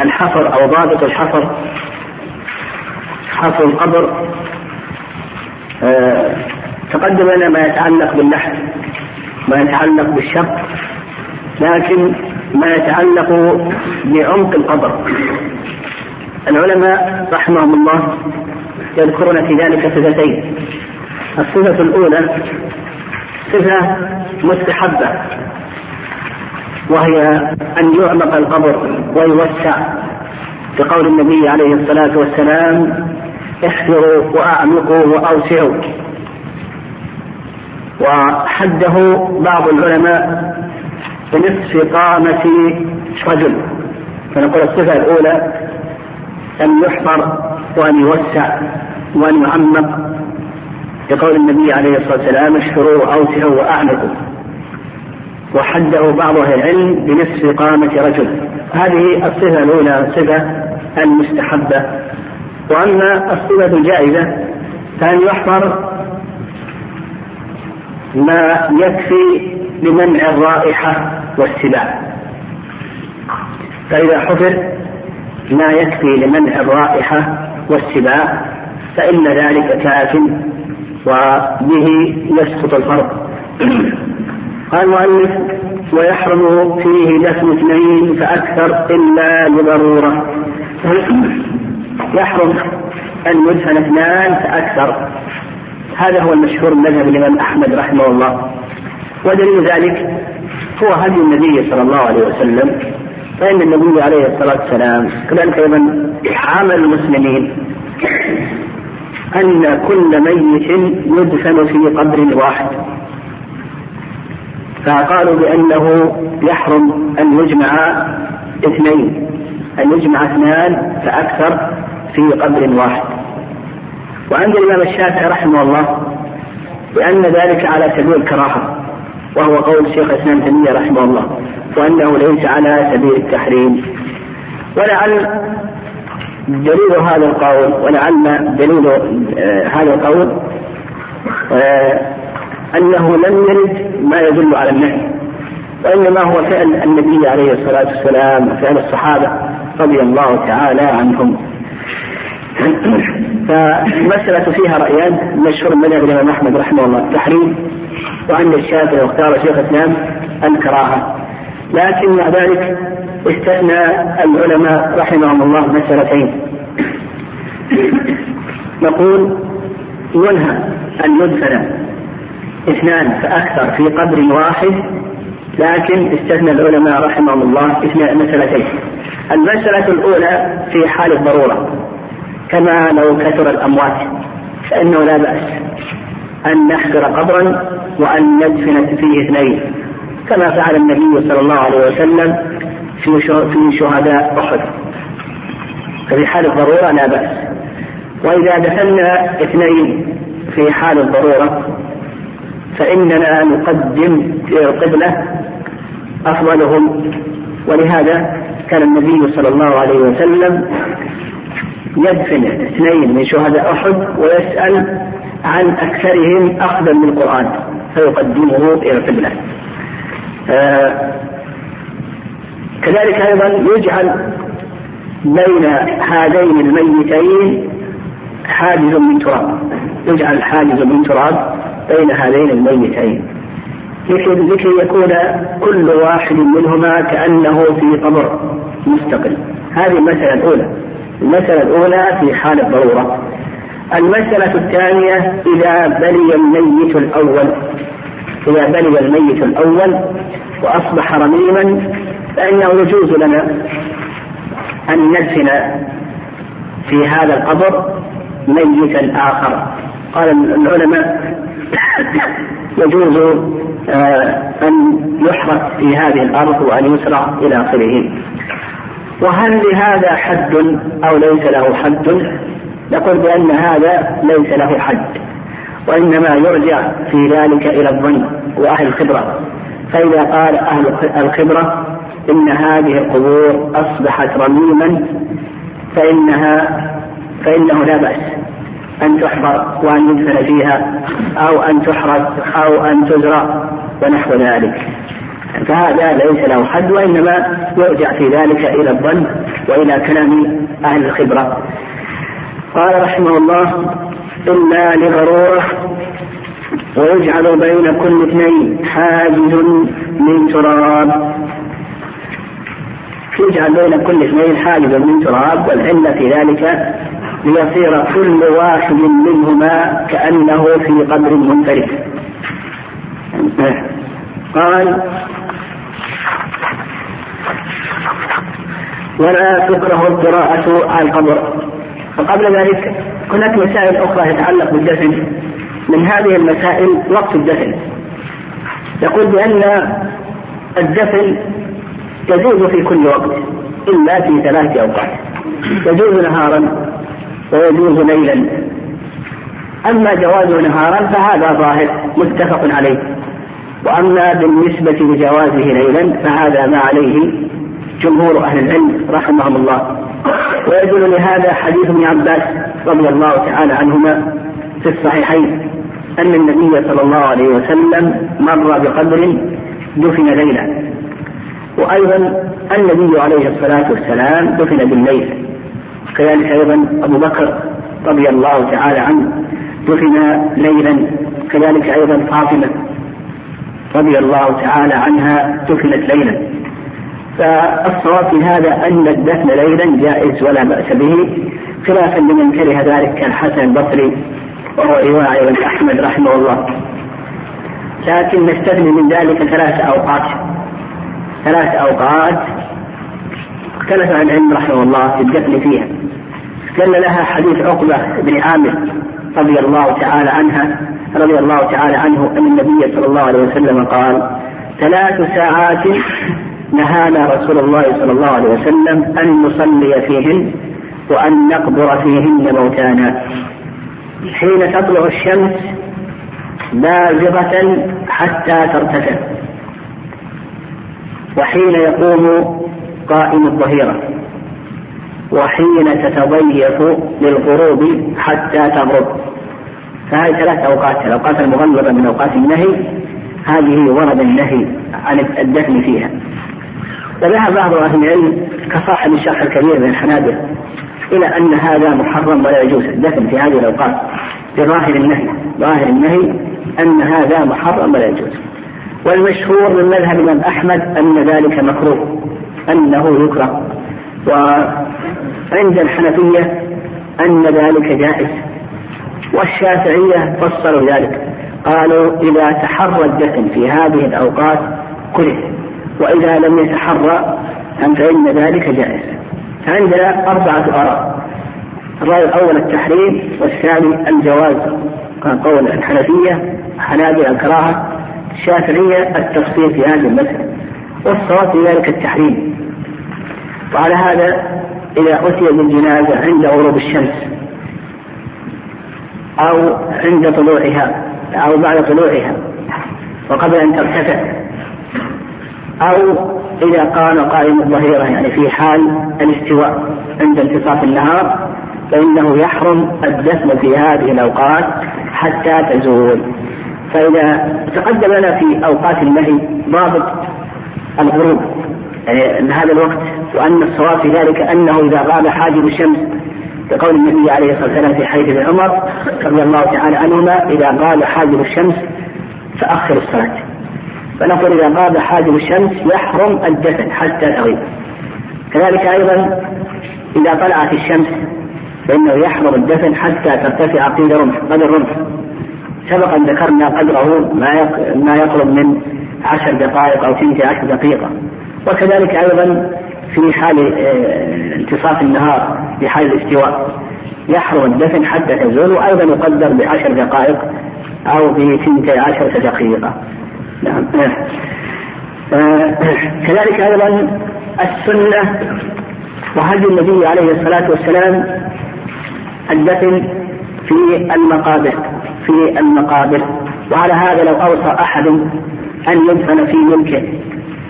الحفر أو ضابط الحفر حفر القبر آه، تقدم لنا ما يتعلق باللحد ما يتعلق بالشق لكن ما يتعلق بعمق القبر. العلماء رحمهم الله يذكرون في ذلك صفتين. الصفة الأولى صفة مستحبة. وهي أن يعمق القبر ويوسع. بقول النبي عليه الصلاة والسلام احفروا وأعمقوا وأوسعوا. وحده بعض العلماء بنصف قامة رجل. فنقول الصفة الأولى أن يحفر وأن يوسع وأن يعمق. بقول النبي عليه الصلاة والسلام اشفروا وأوسعوا وأعمقوا. وحده بعض أهل العلم بنصف قامة رجل. هذه الصفة الأولى صفة المستحبة. وأما الصفة الجائزة فأن يحفر؟ ما يكفي لمنع الرائحة والسباع. فإذا حفر ما يكفي لمنع الرائحة والسباع فإن ذلك كاف وبه يسقط الفرض قال المؤلف ويحرم فيه دفن اثنين فأكثر إلا لضرورة يحرم أن يدفن اثنان فأكثر. هذا هو المشهور من مذهب الإمام أحمد رحمه الله. ودليل ذلك هو هدي النبي صلى الله عليه وسلم فإن النبي عليه الصلاة والسلام كذلك أيضا عمل المسلمين أن كل ميت يدفن في قبر واحد. فقالوا بأنه يحرم أن يجمع اثنين أن يجمع اثنان فأكثر في قبر واحد. وعند الإمام الشافعي رحمه الله بأن ذلك على سبيل الكراهة وهو قول شيخ الإسلام تيمية رحمه الله وأنه ليس على سبيل التحريم. ولعل دليل هذا القول ولعل دليل آه، هذا القول آه، أنه لم يرد ما يدل على النهي وإنما هو فعل النبي عليه الصلاة والسلام وفعل الصحابة رضي الله تعالى عنهم. فالمسألة فيها رأيان مشهور من الإمام أحمد رحمه الله التحريم وعند الشافعي واختار شيخ الإسلام الكراهة. لكن مع ذلك استثنى العلماء رحمهم الله مسألتين. نقول ينهى أن يدفن اثنان فأكثر في قبر واحد لكن استثنى العلماء رحمهم الله اثنين مسألتين. المسألة الأولى في حال الضرورة كما لو كثر الأموات فإنه لا بأس أن نحفر قبرا وأن ندفن فيه اثنين. كما فعل النبي صلى الله عليه وسلم في في شهداء أحد. ففي حال الضرورة لا بأس. وإذا دفنا اثنين في حال الضرورة فإننا نقدم القبلة أفضلهم. ولهذا كان النبي صلى الله عليه وسلم يدفن اثنين من شهداء أحد ويسأل عن أكثرهم أخذا من القرآن فيقدمه إلى القبلة. آه كذلك أيضا يجعل بين هذين الميتين حاجز من تراب. يجعل حاجز من تراب بين هذين الميتين. لكي يكون كل واحد منهما كأنه في قبر مستقل. هذه المسألة الأولى. المسألة الأولى في حال الضرورة. المسألة الثانية إذا بلي الميت الأول. إذا بلي الميت الأول وأصبح رميما فإنه يجوز لنا أن ندفن في هذا القبر ميتا آخر. قال العلماء يجوز آه، أن يحرق في هذه الأرض وأن يسرع إلى آخره. وهل لهذا حد أو ليس له حد؟ نقول بأن هذا ليس له حد وإنما يرجع في ذلك إلى الظن وأهل الخبرة. فإذا قال أهل الخبرة إن هذه القبور أصبحت رميما فإنها فإنه لا بأس. أن تحفر وأن يدفن فيها أو أن تحرق أو أن تزرع ونحو ذلك. فهذا ليس له حد وإنما يرجع في ذلك إلى الظن وإلى كلام أهل الخبرة. قال رحمه الله إلا لضرورة ويجعل بين كل اثنين حاجز من تراب. يجعل بين كل اثنين حاجزا من تراب والعلة في ذلك ليصير كل واحد منهما كأنه في قبر منفرد. قال ولا تكره القراءة على القبر. وقبل ذلك هناك مسائل أخرى تتعلق بالدفن. من هذه المسائل وقت الدفن. يقول بأن الدفن يجوز في كل وقت إلا في ثلاث أوقات. يجوز نهارا ويجوز ليلا. أما جوازه نهارا فهذا ظاهر متفق عليه. وأما بالنسبة لجوازه ليلا فهذا ما عليه جمهور أهل العلم رحمهم الله. ويدل لهذا حديث ابن عباس رضي الله تعالى عنهما في الصحيحين. أن النبي صلى الله عليه وسلم مر بقبر دفن ليلا. وأيضا النبي عليه الصلاة والسلام دفن بالليل. كذلك أيضا أبو بكر رضي الله تعالى عنه دفن ليلا كذلك أيضا فاطمة رضي الله تعالى عنها دفنت ليلا. فالصواب في هذا أن الدفن ليلا جائز ولا بأس به خلافا لمن كره ذلك كالحسن البصري وهو رواية أحمد رحمه الله. لكن نستثني من ذلك ثلاث أوقات. ثلاث أوقات اختلف عن العلم رحمه الله في الدفن فيها. دل لها حديث عقبة بن عامر رضي الله تعالى عنها رضي الله تعالى عنه أن النبي صلى الله عليه وسلم قال ثلاث ساعات نهانا رسول الله صلى الله عليه وسلم أن نصلي فيهن وأن نقبر فيهن موتانا. حين تطلع الشمس بازغة حتى ترتفع. وحين يقوم قائم الظهيرة. وحين تتضيف للغروب حتى تغرب. فهذه ثلاث أوقات الأوقات المغلظة من أوقات النهي. هذه ورد النهي عن الدفن فيها. وذهب بعض أهل العلم كصاحب الشرح الكبير من الحنابلة إلى أن هذا محرم ولا يجوز الدفن في هذه الأوقات. بظاهر النهي ظاهر النهي أن هذا محرم ولا يجوز. والمشهور من مذهب الإمام أحمد أن ذلك مكروه. أنه يكره. وعند الحنفية أن ذلك جائز. والشافعية فصلوا ذلك. قالوا إذا تحرى الدفن في هذه الأوقات كره. وإذا لم يتحرى فإن ذلك جائز. فعندنا أربعة آراء. الرأي الأول التحريم والثاني الجواز. قول الحنفية حنابلة الكراهة. الشافعية التفصيل في هذه المسألة. والصواب في ذلك التحريم. وعلى هذا إذا أتي بالجنازة عند غروب الشمس أو عند طلوعها أو بعد طلوعها وقبل أن ترتفع أو إذا كان قائم الظهيرة يعني في حال الاستواء عند انتصاف النهار فإنه يحرم الدفن في هذه الأوقات حتى تزول. فإذا تقدم لنا في أوقات النهي ضابط الغروب. يعني أن هذا الوقت وأن الصواب في ذلك أنه إذا غاب حاجب الشمس كقول النبي عليه الصلاة والسلام في حديث ابن عمر رضي الله تعالى عنهما إذا غاب حاجب الشمس فأخر الصلاة. فنقول إذا غاب حاجب الشمس يحرم الدفن حتى تغيب. كذلك أيضا إذا طلعت الشمس فإنه يحرم الدفن حتى ترتفع قيد رمح. قدر رمح. أن ذكرنا قدره ما ما يقرب من عشر دقائق أو ثنتي عشر دقيقة. وكذلك أيضا في حال آه، انتصاف النهار في حال الاستواء. يحرم الدفن حتى تزول وأيضا يقدر بعشر دقائق أو بثنتي عشرة دقيقة. نعم. آه، كذلك أيضا السنة. وهدي النبي عليه الصلاة والسلام الدفن في المقابر في المقابر؟ وعلى هذا لو أوصى أحد أن يدفن في ملكه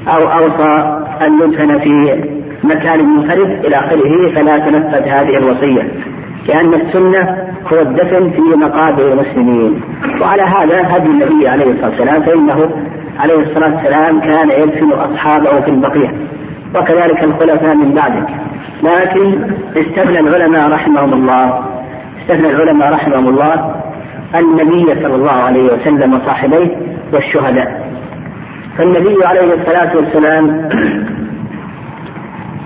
أو أوصى أن يدفن في مكان منفرد إلى آخره فلا تنفذ هذه الوصية لأن السنة هو الدفن في مقابر المسلمين. وعلى هذا هدي النبي عليه الصلاة والسلام فإنه عليه الصلاة والسلام كان يدفن أصحابه في البقيع وكذلك الخلفاء من بعده لكن استثنى العلماء رحمهم الله استثنى العلماء رحمهم الله النبي صلى الله عليه وسلم وصاحبيه والشهداء. فالنبي عليه الصلاة والسلام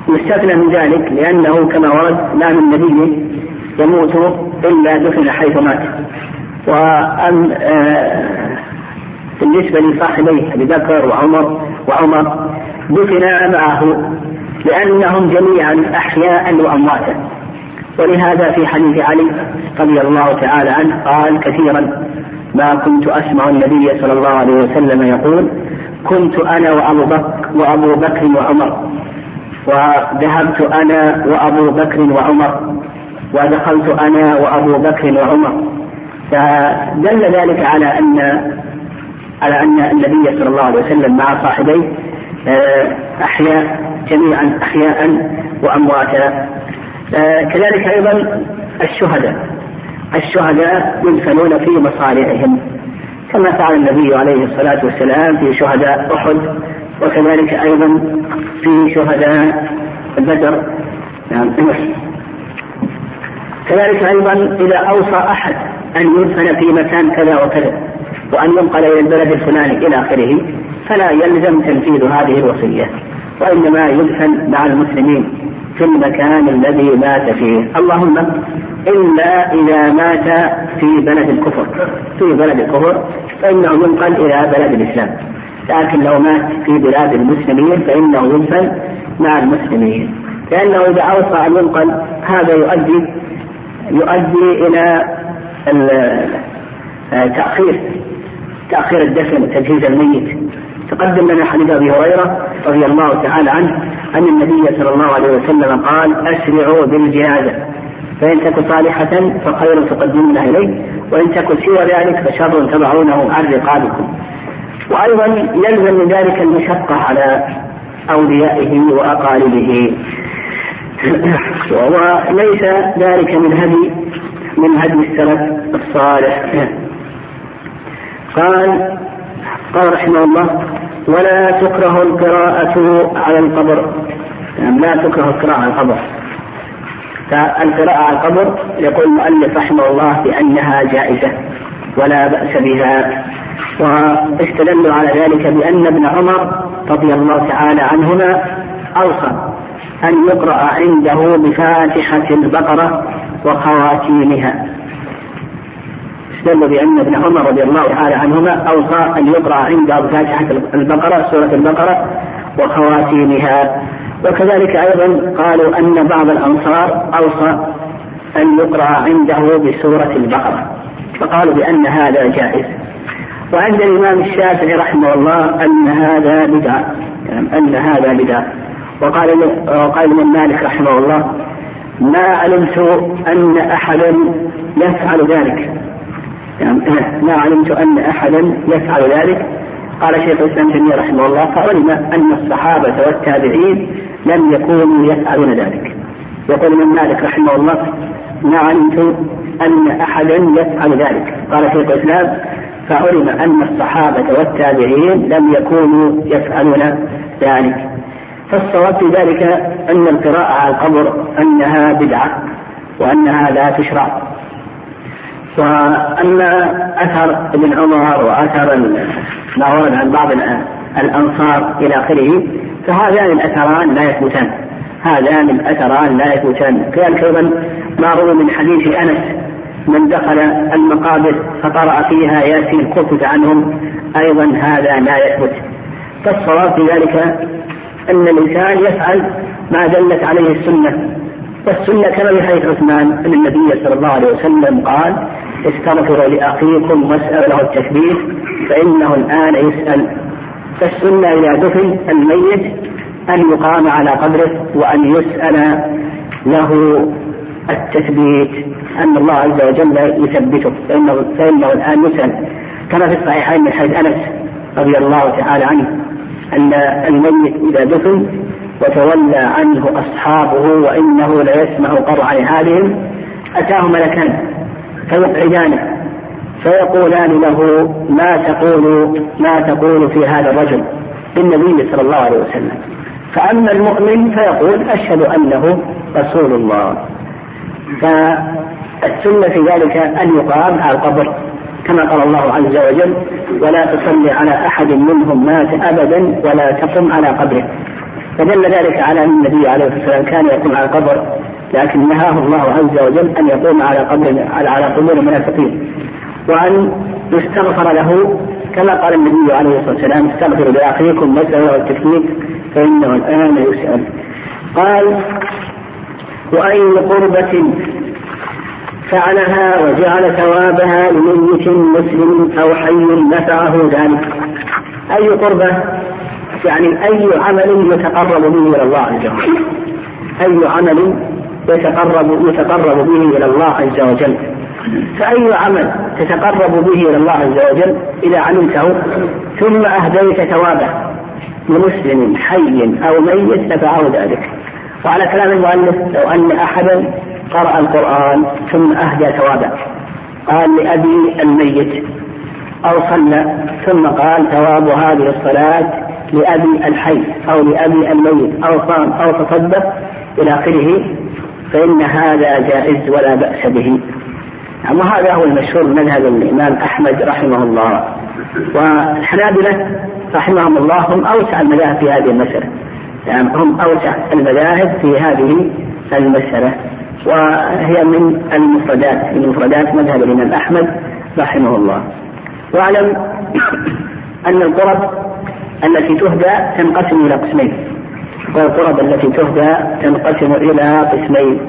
يستثنى من ذلك لأنه كما ورد لا من نبي يموت إلا دفن حيث مات. وأم آه بالنسبة لصاحبيه أبي بكر وعمر وعمر دفنا معه لأنهم جميعا أحياء وأمواتا. ولهذا في حديث علي رضي الله تعالى عنه قال كثيرا ما كنت أسمع النبي صلى الله عليه وسلم يقول كنت أنا وأبو بكر وأبو بكر وعمر. وذهبت أنا وأبو بكر وعمر. ودخلت أنا وأبو بكر وعمر. فدل ذلك على أن على أن النبي صلى الله عليه وسلم مع صاحبيه آه، أحياء جميعا أحياء وأمواتا. آه، كذلك أيضا الشهداء. الشهداء يدفنون في مصارعهم كما فعل النبي عليه الصلاة والسلام في شهداء أحد وكذلك أيضا في شهداء بدر. نعم كذلك أيضا إذا أوصى أحد أن يدفن في مكان كذا وكذا وأن ينقل إلى البلد الفلاني إلى آخره فلا يلزم تنفيذ هذه الوصية وإنما يدفن مع المسلمين. في المكان الذي مات فيه. اللهم إلا إذا مات في بلد الكفر. في بلد الكفر فإنه ينقل إلى بلد الإسلام. لكن لو مات في بلاد المسلمين فإنه يدفن مع المسلمين. لأنه إذا أوصى أن ينقل هذا يؤدي يؤدي إلى تأخير تأخير الدفن وتجهيز الميت. تقدم لنا حديث أبي هريرة رضي الله تعالى عنه أن النبي صلى الله عليه وسلم قال أسرعوا بالجنازة فإن تكن صالحة فخير تقدمونها إليه وإن تكن سوى ذلك فشر تضعونه عن رقابكم. وأيضا يلزم من ذلك المشقة على أوليائه وأقاربه. وليس ذلك من هدي من هدي السلف الصالح. قال قال رحمه الله ولا تكره القراءة على القبر. يعني لا تكره القراءة على القبر. فالقراءة على القبر يقول المؤلف رحمه الله بأنها جائزة ولا بأس بها واستدلوا على ذلك بأن ابن عمر رضي الله تعالى عنهما أوصى أن يقرأ عنده بفاتحة البقرة وخواتيمها. استدل بأن ابن عمر رضي الله تعالى عنهما أوصى أن يقرأ عنده بفاتحة البقرة سورة البقرة وخواتيمها. وكذلك أيضا قالوا أن بعض الأنصار أوصى أن يقرأ عنده بسورة البقرة فقالوا بأن هذا جائز. وعند الإمام الشافعي رحمه الله أن هذا بدعة أن هذا بدعة. وقال وقال الإمام مالك رحمه الله ما علمت أن أحدا يفعل ذلك. يعني ما علمت أن أحدا يفعل ذلك. قال شيخ الإسلام تيمية رحمه الله فعلم أن الصحابة والتابعين لم يكونوا يفعلون ذلك. يقول من مالك رحمه الله ما علمت أن أحدا يفعل ذلك. قال شيخ الإسلام فعلم أن الصحابة والتابعين لم يكونوا يفعلون ذلك. فالصواب في ذلك أن القراءة على القبر أنها بدعة وأنها لا تشرع. وأما أثر ابن عمر وأثر ما ورد عن بعض الأنصار إلى آخره فهذان الأثران لا يثبتان هذان الأثران لا يثبتان كذلك أيضا ما روي من حديث أنس من دخل المقابر فقرأ فيها ياسين خفف عنهم أيضا هذا لا يثبت فالصواب في ذلك أن الإنسان يفعل ما دلت عليه السنة. والسنة كما في حديث عثمان أن النبي صلى الله عليه وسلم قال استغفروا لأخيكم واسألوا له التثبيت فإنه الآن يسأل. فالسنة إذا دفن الميت أن يقام على قبره وأن يسأل له التثبيت أن الله عز وجل يثبته. فإنه, فإنه الآن يسأل. كما في الصحيحين من حديث أنس رضي الله تعالى عنه أن الميت إذا دفن وتولى عنه أصحابه وإنه ليسمع قرع نهالهم أتاه ملكان. فيقعدانه فيقولان له ما تقول ما تقول في هذا الرجل للنبي صلى الله عليه وسلم. فأما المؤمن فيقول أشهد أنه رسول الله. فالسنة في ذلك أن يقام على القبر كما قال الله عز وجل ولا تصلي على أحد منهم مات أبدا ولا تقم على قبره. فدل ذلك على أن النبي عليه الصلاة والسلام كان يقوم على القبر لكن نهاه الله عز وجل أن يقوم على قبر على قبور المنافقين. وأن يستغفر له كما قال النبي عليه الصلاة والسلام استغفروا لأخيكم مسألة التكليف فإنه الآن يسأل. قال وأي قربة فعلها وجعل ثوابها لميت مسلم أو حي نفعه ذلك. أي قربة؟ يعني أي عمل يتقرب به إلى الله عز وجل. أي عمل يتقرب يتقرب به إلى الله عز وجل. فأي عمل تتقرب به إلى الله عز وجل إذا عملته ثم أهديت ثوابه لمسلم حي أو ميت نفعه ذلك. وعلى كلام المؤلف لو أن أحدا قرأ القرآن ثم أهدى ثوابه. قال لأبي الميت أو صلى ثم قال ثواب هذه الصلاة لأبي الحي أو لأبي الميت أو صام أو تصدق إلى آخره. فإن هذا جائز ولا بأس به. وهذا هو المشهور مذهب الإمام أحمد رحمه الله. والحنابلة رحمهم الله هم أوسع المذاهب في هذه المسألة. يعني هم أوسع المذاهب في هذه المسألة. وهي من المفردات من مفردات مذهب الإمام أحمد رحمه الله. واعلم أن القرب التي تهدى تنقسم إلى قسمين. والقرب التي تهدى تنقسم إلى قسمين.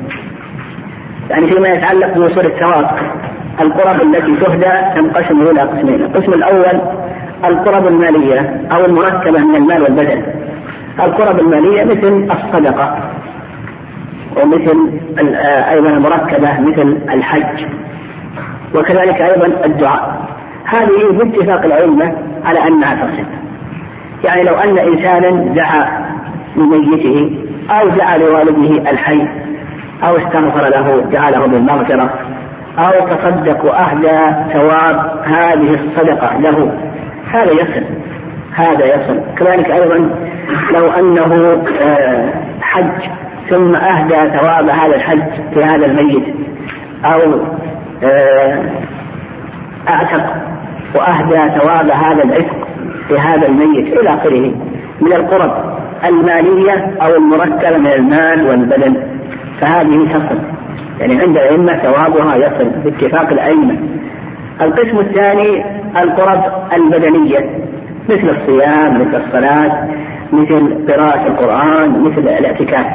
يعني فيما يتعلق بوصول الثواب القرب التي تهدى تنقسم إلى قسمين. القسم الأول القرب المالية أو المركبة من المال والبدن. القرب المالية مثل الصدقة ومثل آه، أيضا المركبة مثل الحج وكذلك أيضا الدعاء. هذه باتفاق الأئمة على أنها تصح. يعني لو أن إنسانا دعا لميته أو دعا لوالده الحي أو استغفر له دعا له بالمغفرة أو تصدق وأهدى ثواب هذه الصدقة له. هذا يصل هذا يصل. كذلك أيضا لو أنه آه، حج ثم أهدى ثواب هذا الحج في هذا الميت أو آه، أعتق وأهدى ثواب هذا العتق في هذا الميت إلى آخره من القرب المالية أو المركبة من المال والبدن. فهذه تصل. يعني عند الأئمة ثوابها يصل باتفاق الأئمة. القسم الثاني القرب البدنية مثل الصيام مثل الصلاة مثل قراءة القرآن مثل الاعتكاف.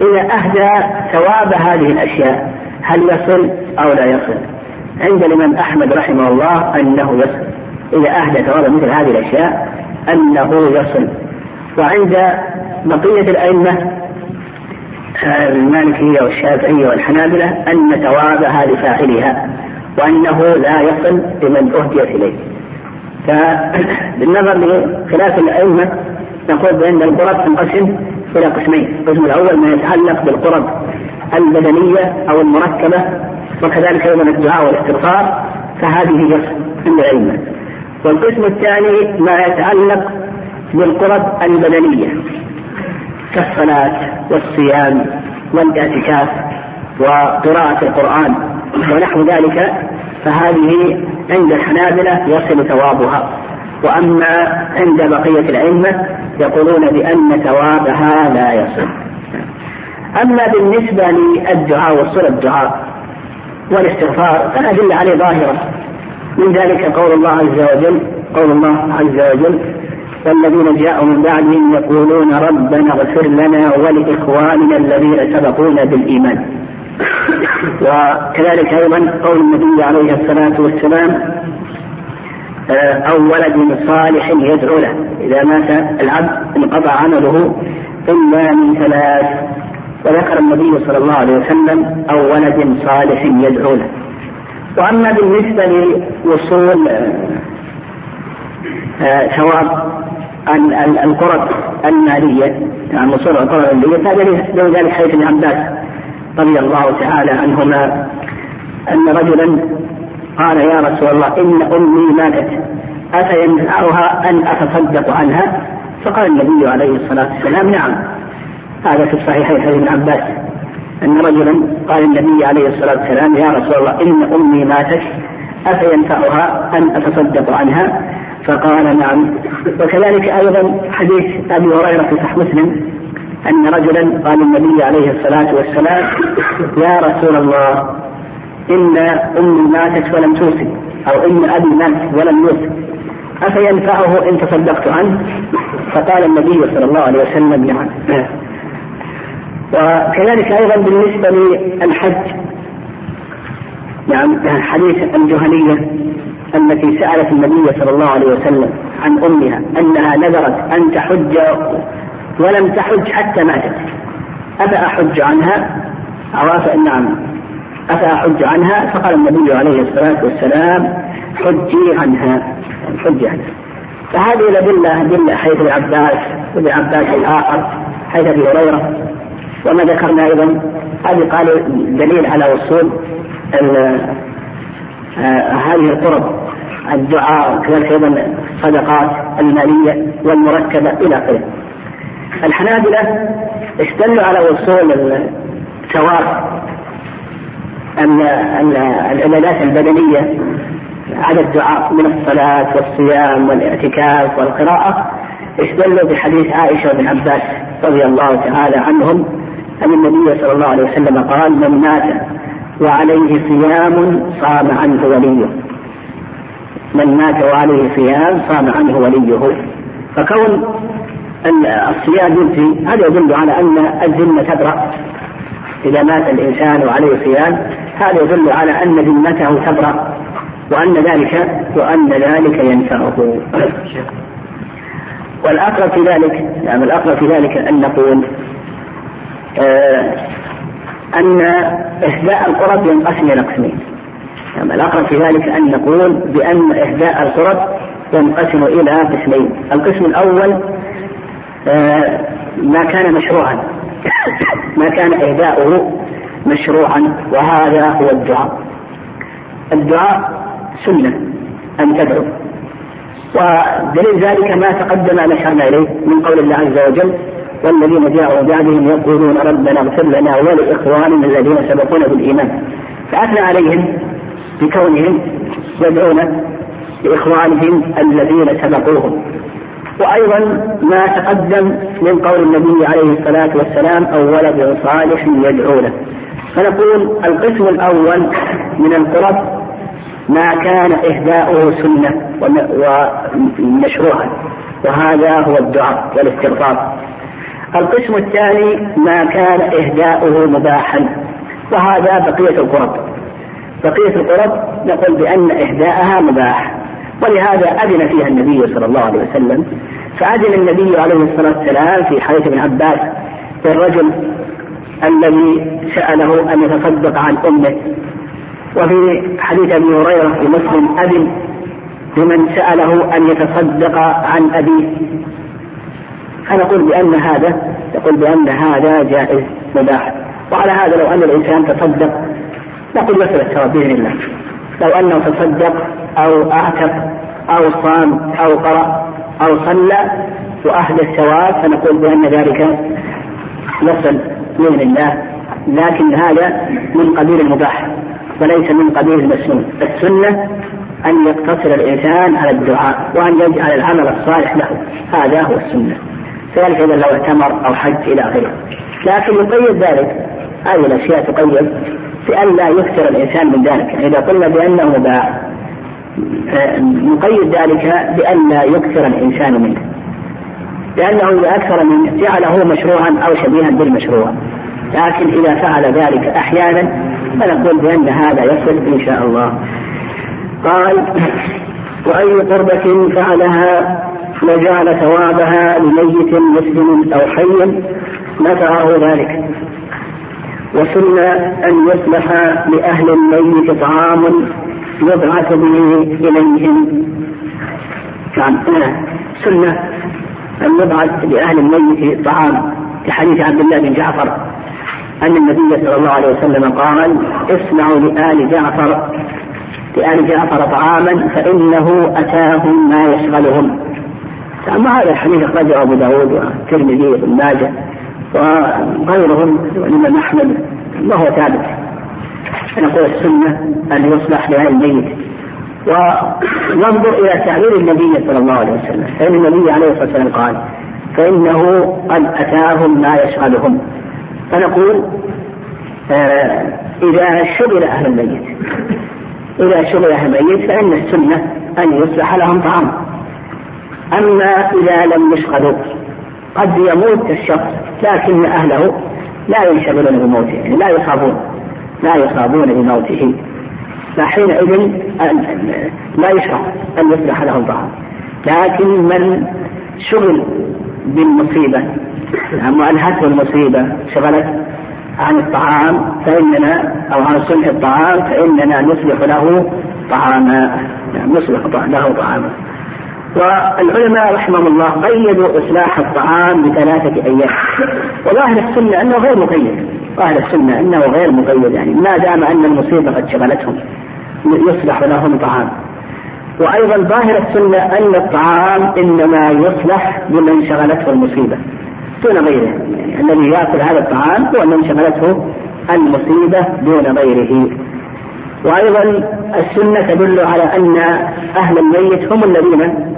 إذا أهدى ثواب هذه الأشياء هل يصل أو لا يصل؟ عند الإمام أحمد رحمه الله أنه يصل. إذا أهدى ثواب مثل هذه الأشياء أنه يصل. وعند بقية الأئمة المالكية والشافعية والحنابلة أن ثوابها لفاعلها وأنه لا يصل لمن أهديت إليه. فبالنظر لخلاف الأئمة نقول بأن القرب تنقسم إلى قسمين. القسم الأول ما يتعلق بالقرب البدنية أو المركبة وكذلك أيضا الدعاء والاستغفار فهذه عند الأئمة والقسم الثاني ما يتعلق بالقرب البدنية كالصلاة والصيام والاعتكاف وقراءة القرآن ونحو ذلك فهذه عند الحنابلة يصل ثوابها. وأما عند بقية الأئمة يقولون بأن ثوابها لا يصل. أما بالنسبة للدعاء وصل الدعاء والاستغفار فالأدلة عليه ظاهرة من ذلك قول الله عز وجل قول الله عز وجل والذين جاءوا من بعدهم يقولون ربنا اغفر لنا ولإخواننا الذين سبقونا بالإيمان. وكذلك أيضا قول النبي عليه الصلاة والسلام أو ولد صالح يدعو له إذا مات العبد انقطع عمله إلا من ثلاث وذكر النبي صلى الله عليه وسلم أو ولد صالح يدعو له. وأما بالنسبة لوصول آه، ثواب القرب المالية يعني وصول القرب المالية هذا ذلك حديث ابن عباس رضي الله تعالى عنهما أن رجلا قال يا رسول الله إن أمي ماتت أفينفعها أن أتصدق عنها؟ فقال النبي عليه الصلاة والسلام نعم. هذا في الصحيحين حديث ابن عباس أن رجلا قال النبي عليه الصلاة والسلام يا رسول الله إن أمي ماتت أفينفعها أن أتصدق عنها؟ فقال نعم. وكذلك أيضا حديث أبي هريرة في صحيح مسلم أن رجلا قال النبي عليه الصلاة والسلام يا رسول الله إن أمي ماتت ولم توصي أو إن أبي مات ولم يوصي أفينفعه إن تصدقت عنه؟ فقال النبي صلى الله عليه وسلم نعم. وكذلك أيضا بالنسبة للحج. نعم حديث الجهنية التي سألت النبي صلى الله عليه وسلم عن أمها أنها نذرت أن تحج ولم تحج حتى ماتت. أفأحج عنها؟ أو نعم. أفأحج عنها؟ فقال النبي عليه الصلاة والسلام حجي عنها. حجي عنها. فهذه الأدلة أدلة حيث العباس وابن عباس الآخر حيث أبي هريرة وما ذكرنا أيضا هذه قال دليل على وصول آه، هذه القرب الدعاء وكذلك أيضا الصدقات المالية والمركبة إلى آخره. الحنابلة استدلوا على وصول ثواب العبادات البدنية على الدعاء من الصلاة والصيام والاعتكاف والقراءة استدلوا بحديث عائشة وابن عباس رضي الله تعالى عنهم أن النبي صلى الله عليه وسلم قال من مات وعليه صيام صام عنه وليه. من مات وعليه صيام صام عنه وليه. فكون الصيام يجزي هذا يدل على أن الذمة تبرأ. إذا مات الإنسان وعليه صيام هذا يدل على أن ذمته تبرأ وأن ذلك وأن ذلك ينفعه. والأقرب في ذلك يعني الأقرب في ذلك أن نقول أن إهداء القرب ينقسم إلى قسمين. يعني الأقرب في ذلك أن نقول بأن إهداء القرب ينقسم إلى قسمين. القسم الأول آه، ما كان مشروعا. ما كان إهداؤه مشروعا وهذا هو الدعاء. الدعاء سنة أن تدعو. ودليل ذلك ما تقدم ما أشرنا إليه من قول الله عز وجل والذين جاءوا بعدهم يقولون ربنا اغفر لنا ولإخواننا الذين سبقونا بالإيمان. فأثنى عليهم بكونهم يدعون لإخوانهم الذين سبقوهم. وأيضا ما تقدم من قول النبي عليه الصلاة والسلام أو ولد صالح يدعو له فنقول القسم الأول من القرب ما كان إهداؤه سنة ومشروعا وهذا هو الدعاء والاستغفار. القسم الثاني ما كان إهداؤه مباحا وهذا بقية القرب. بقية القرب نقول بأن إهداءها مباح ولهذا أذن فيها النبي صلى الله عليه وسلم فأذن النبي عليه الصلاة والسلام في حديث ابن عباس للرجل الذي سأله أن يتصدق عن أمه. وفي حديث أبي هريرة في مسلم أذن لمن سأله أن يتصدق عن أبيه. فنقول بأن هذا نقول بأن هذا جائز مباح. وعلى هذا لو أن الإنسان تصدق نقول مثل الثواب بإذن الله. لو أنه تصدق أو أعتق أو صام أو قرأ أو صلى وأهدى الثواب فنقول بأن ذلك يصل بإذن الله. لكن هذا من قبيل المباح وليس من قبيل المسنون. السنة أن يقتصر الإنسان على الدعاء وأن يجعل العمل الصالح له. هذا هو السنة. ذلك إذا لو اعتمر أو حج إلى آخره. لكن يقيد ذلك. هذه الأشياء تقيد بأن لا يكثر الإنسان من ذلك. يعني إذا قلنا بأنه مباح نقيد ذلك بأن لا يكثر الإنسان منه. لأنه إذا أكثر منه جعله مشروعا أو شبيها بالمشروع. لكن إذا فعل ذلك أحيانا فنقول بأن هذا يصل إن شاء الله. قال وأي قربة فعلها وجعل ثوابها لميت مسلم أو حي نفعه ذلك. وسن أن يصلح لأهل الميت طعام يبعث به إليهم. نعم سنة أن يبعث لأهل الميت طعام. في حديث عبد الله بن جعفر أن النبي صلى الله عليه وسلم قال اصنعوا لآل جعفر لآل جعفر طعاما فإنه أتاهم ما يشغلهم. أما هذا الحديث أخرجه أبو داود والترمذي وابن ماجه وغيرهم والإمام أحمد وهو ثابت. نقول السنة أن يصلح لأهل الميت. وننظر إلى تعبير النبي صلى الله عليه وسلم. فإن النبي عليه الصلاة والسلام قال فإنه قد أتاهم ما يشغلهم. فنقول آه إذا شغل أهل الميت إذا شغل أهل الميت فإن السنة أن يصلح لهم طعام. أما إذا لم يشغلوا قد يموت الشخص لكن أهله لا ينشغلون بموته يعني لا يصابون لا يصابون بموته. فحينئذ لا يشرع أن يصلح له طعام لكن من شغل بالمصيبة وأنهته المصيبة شغلت عن الطعام فإننا أو عن صنع الطعام فإننا نصلح له طعاما نصلح له طعاما. والعلماء رحمهم الله قيدوا إصلاح الطعام بثلاثة أيام. وظاهر السنة أنه غير مقيد. ظاهر السنة أنه غير مقيد يعني. ما دام أن المصيبة قد شغلتهم يصلح لهم طعام. وأيضا ظاهر السنة أن الطعام إنما يصلح لمن شغلته المصيبة. دون غيره. يعني الذي يأكل هذا الطعام هو من شغلته المصيبة دون غيره. وأيضا السنة تدل على أن أهل الميت هم الذين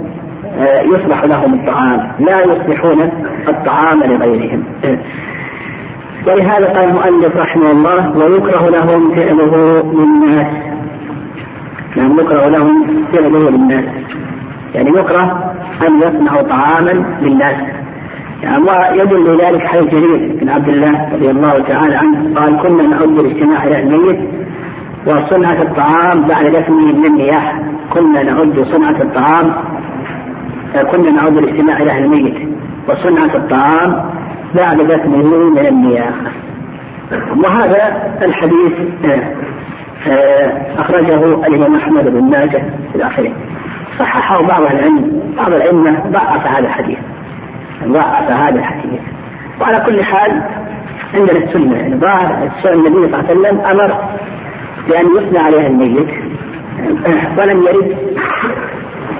يصلح لهم الطعام. لا يصلحون الطعام لغيرهم. ولهذا قال المؤلف رحمه الله ويكره لهم فعله للناس. نعم يكره لهم فعله للناس. يعني يكره أن يصنعوا طعاما للناس. يعني ويدل لذلك حديث جرير بن عبد الله رضي الله تعالى عنه. قال كنا نعد الاجتماع إلى الميت وصنعة الطعام بعد دفنه من النياحة كنا نعد صنعة الطعام كنا نعود الاجتماع إلى أهل الميت وصنعة الطعام بعد دفنه من النياحة وهذا الحديث آه، آه، أخرجه الإمام أحمد بن ماجه إلى آخره صححه بعض العلم بعض الأئمة ضعف هذا الحديث ضعف هذا الحديث. وعلى كل حال عندنا السنة يعني ظاهر النبي صلى الله عليه وسلم أمر بأن يثنى عليها الميت ولم يرد.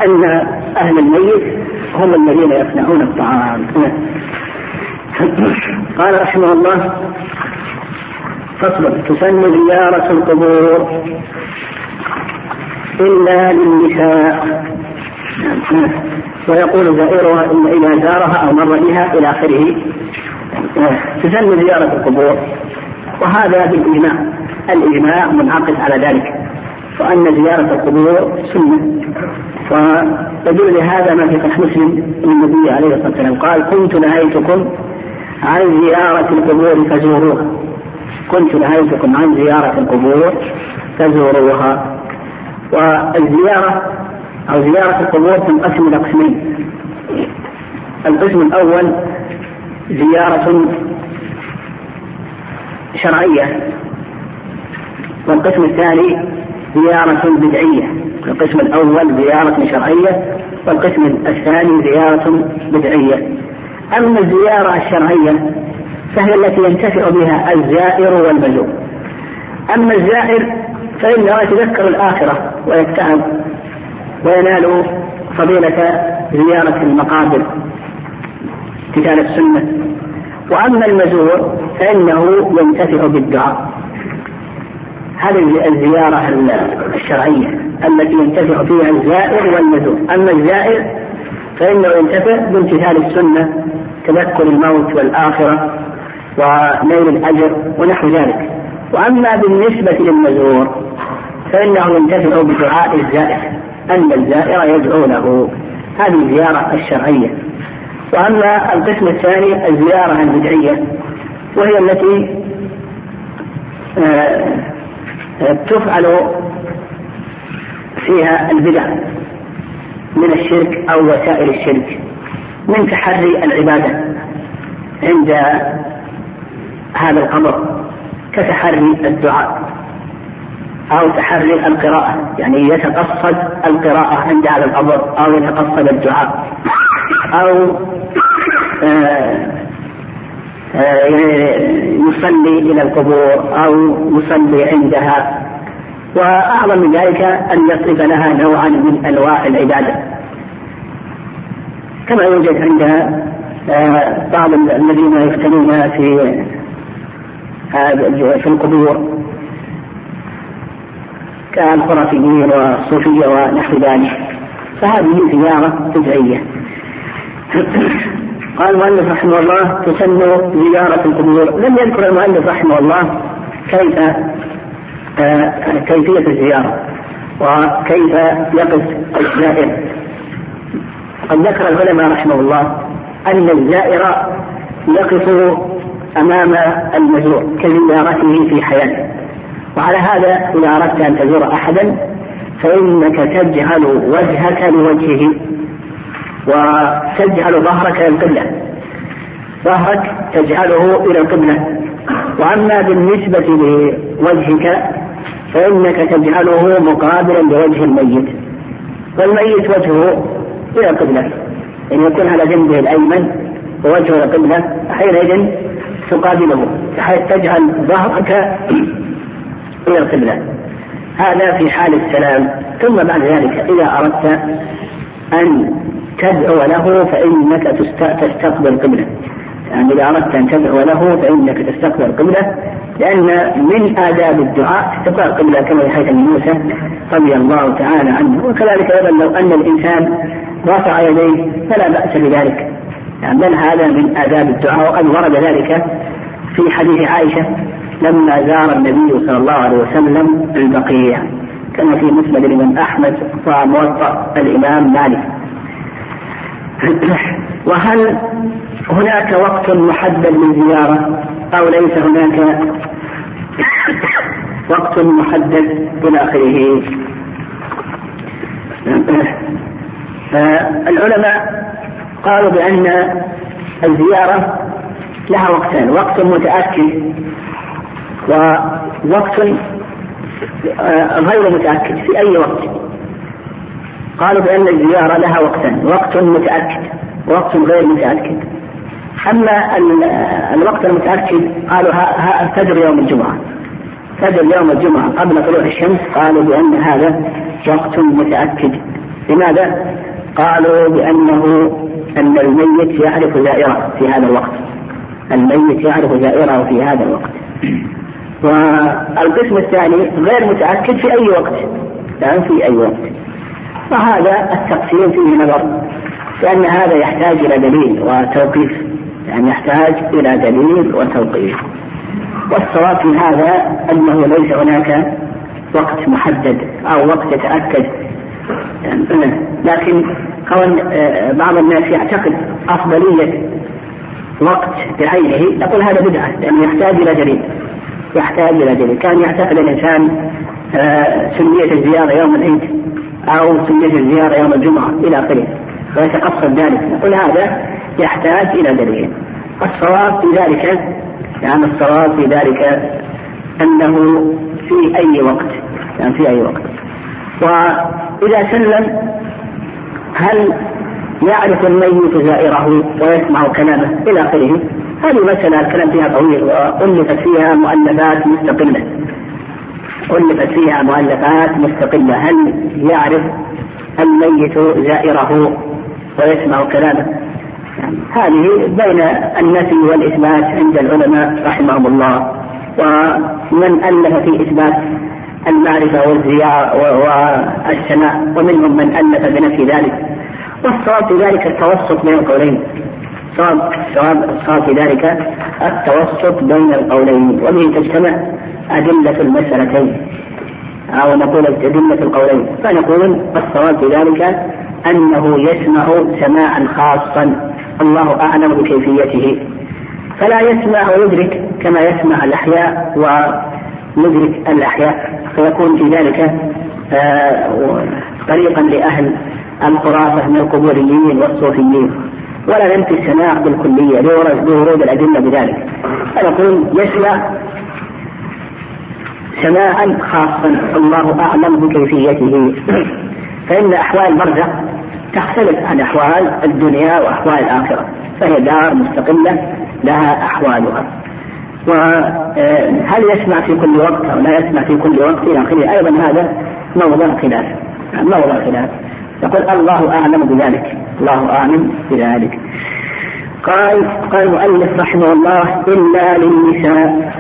أن أهل الميت هم الذين يصنعون الطعام. قال رحمه الله فصل تسن زيارة القبور إلا للنساء. ويقول زائرها إن إذا زارها أو مر بها إلى آخره. تسن زيارة القبور. وهذا بالإجماع. الإجماع منعقد على ذلك. وأن زيارة القبور سنة. ويدل لهذا ما في صحيح مسلم النبي عليه الصلاة والسلام قال كنت نهيتكم عن زيارة القبور فزوروها. كنت نهيتكم عن زيارة القبور فزوروها. والزيارة أو زيارة القبور تنقسم إلى قسمين القسم الأول زيارة شرعية والقسم الثاني زيارة بدعية القسم الأول زيارة شرعية والقسم الثاني زيارة بدعية. أما الزيارة الشرعية فهي التي ينتفع بها الزائر والمزور أما الزائر فإنه يتذكر الآخرة ويتعب وينال فضيلة زيارة المقابر كتاب السنة. وأما المزور فإنه ينتفع بالدعاء. هذه الزيارة الشرعية التي ينتفع فيها الزائر والمزور أما الزائر فإنه ينتفع بامتثال السنة تذكر الموت والآخرة ونيل الأجر ونحو ذلك. وأما بالنسبة للمزور فإنه ينتفع بدعاء الزائر أن الزائر يدعو له. هذه الزيارة الشرعية. وأما القسم الثاني الزيارة البدعية وهي التي آه تفعل فيها البدع من الشرك أو وسائل الشرك من تحري العبادة عند هذا القبر كتحري الدعاء أو تحري القراءة يعني يتقصد القراءة عند هذا القبر أو يتقصد الدعاء. أو آه يصلي إلى القبور أو يصلي عندها. وأعظم من ذلك أن يصرف لها نوعا من أنواع العبادة. كما يوجد عند آه، بعض الذين يفتنون في في القبور كالخرافيين والصوفية ونحو ذلك. فهذه زيارة بدعية قال المؤلف رحمه الله تسن زيارة القبور. لم يذكر المؤلف رحمه الله كيف آه كيفية الزيارة وكيف يقف الزائر. قد ذكر العلماء رحمه الله أن الزائر يقف أمام المزور كزيارته في حياته. وعلى هذا إذا أردت أن تزور أحدا فإنك تجعل وجهك لوجهه. وتجعل ظهرك للقبلة ظهرك تجعله إلى القبلة. وأما بالنسبة لوجهك فإنك تجعله مقابلا لوجه الميت. والميت وجهه إلى القبلة. أن يعني يكون على جنبه الأيمن ووجهه إلى القبلة حينئذ تقابله. بحيث تجعل ظهرك إلى القبلة. هذا في حال السلام. ثم بعد ذلك إذا أردت أن تدعو له فإنك تستقبل القبلة يعني إذا أردت أن تدعو له فإنك تستقبل القبلة لأن من آداب الدعاء استقبال القبلة كما في حديث موسى رضي الله تعالى عنه. وكذلك أيضا لو أن الإنسان رفع يديه فلا بأس بذلك. يعني بل هذا من آداب الدعاء وقد ورد ذلك في حديث عائشة لما زار النبي صلى الله عليه وسلم البقيع كما في مسند الإمام أحمد وموطأ الإمام مالك. وهل هناك وقت محدد للزيارة؟ أو ليس هناك وقت محدد إلى آخره؟ العلماء قالوا بأن الزيارة لها وقتان وقت متأكد ووقت آه، غير متأكد في أي وقت. قالوا بأن الزيارة لها وقتان وقت متأكد ووقت غير متأكد. أما الوقت المتأكد قالوا فجر يوم الجمعة. فجر يوم الجمعة قبل طلوع الشمس. قالوا بأن هذا وقت متأكد. لماذا؟ قالوا بأنه أن الميت يعرف زائرة في هذا الوقت. الميت يعرف زائرة في هذا الوقت. والقسم الثاني غير متأكد في أي وقت. يعني في أي وقت. وهذا التقسيم فيه نظر لأن هذا يحتاج إلى دليل وتوقيف يعني يحتاج إلى دليل وتوقيف. والصواب في هذا أنه ليس هناك وقت محدد أو وقت يتأكد. لكن كون آه، بعض الناس يعتقد أفضلية وقت بعينه يقول هذا بدعة لأنه يحتاج إلى دليل يحتاج إلى دليل. كان يعتقد الإنسان آه، سنية الزيارة يوم العيد. أو سنية الزيارة يوم الجمعة إلى آخره. ويتقصد ذلك. نقول هذا يحتاج إلى دليل. الصواب في ذلك يعني الصواب في ذلك أنه في أي وقت. يعني في أي وقت. وإذا سلم هل يعرف الميت زائره ويسمع كلامه إلى آخره؟ هذه مسألة الكلام فيها طويل وألفت فيها مؤلفات مستقلة. ألفت فيها مؤلفات مستقلة. هل يعرف الميت زائره ويسمع كلامه؟ هذه بين النفي والإثبات عند العلماء رحمهم الله. ومن ألف في إثبات المعرفة والزيارة والسماع ومنهم من ألف بنفي ذلك. والصواب في ذلك التوسط بين القولين. الصواب الصواب في ذلك التوسط بين القولين وبه تجتمع أدلة المسألتين. أو نقول أدلة القولين. فنقول الصواب في ذلك أنه يسمع سماعا خاصا. الله أعلم بكيفيته. فلا يسمع ويدرك كما يسمع الأحياء ويدرك الأحياء. فيكون في ذلك آه، طريقا لأهل الخرافة من القبوريين والصوفيين. ولا ننفي السماع بالكلية لورود الأدلة بذلك. فنقول يسمع سماعا خاصا الله أعلم بكيفيته. فإن أحوال البرزخ تختلف عن أحوال الدنيا وأحوال الآخرة. فهي دار مستقلة لها أحوالها. وهل يسمع في كل وقت أو لا يسمع في كل وقت؟ إلى آخره. أيضا هذا موضع خلاف. موضع خلاف. يقول الله أعلم بذلك. الله أعلم بذلك. قال قال المؤلف رحمه الله إلا للنساء.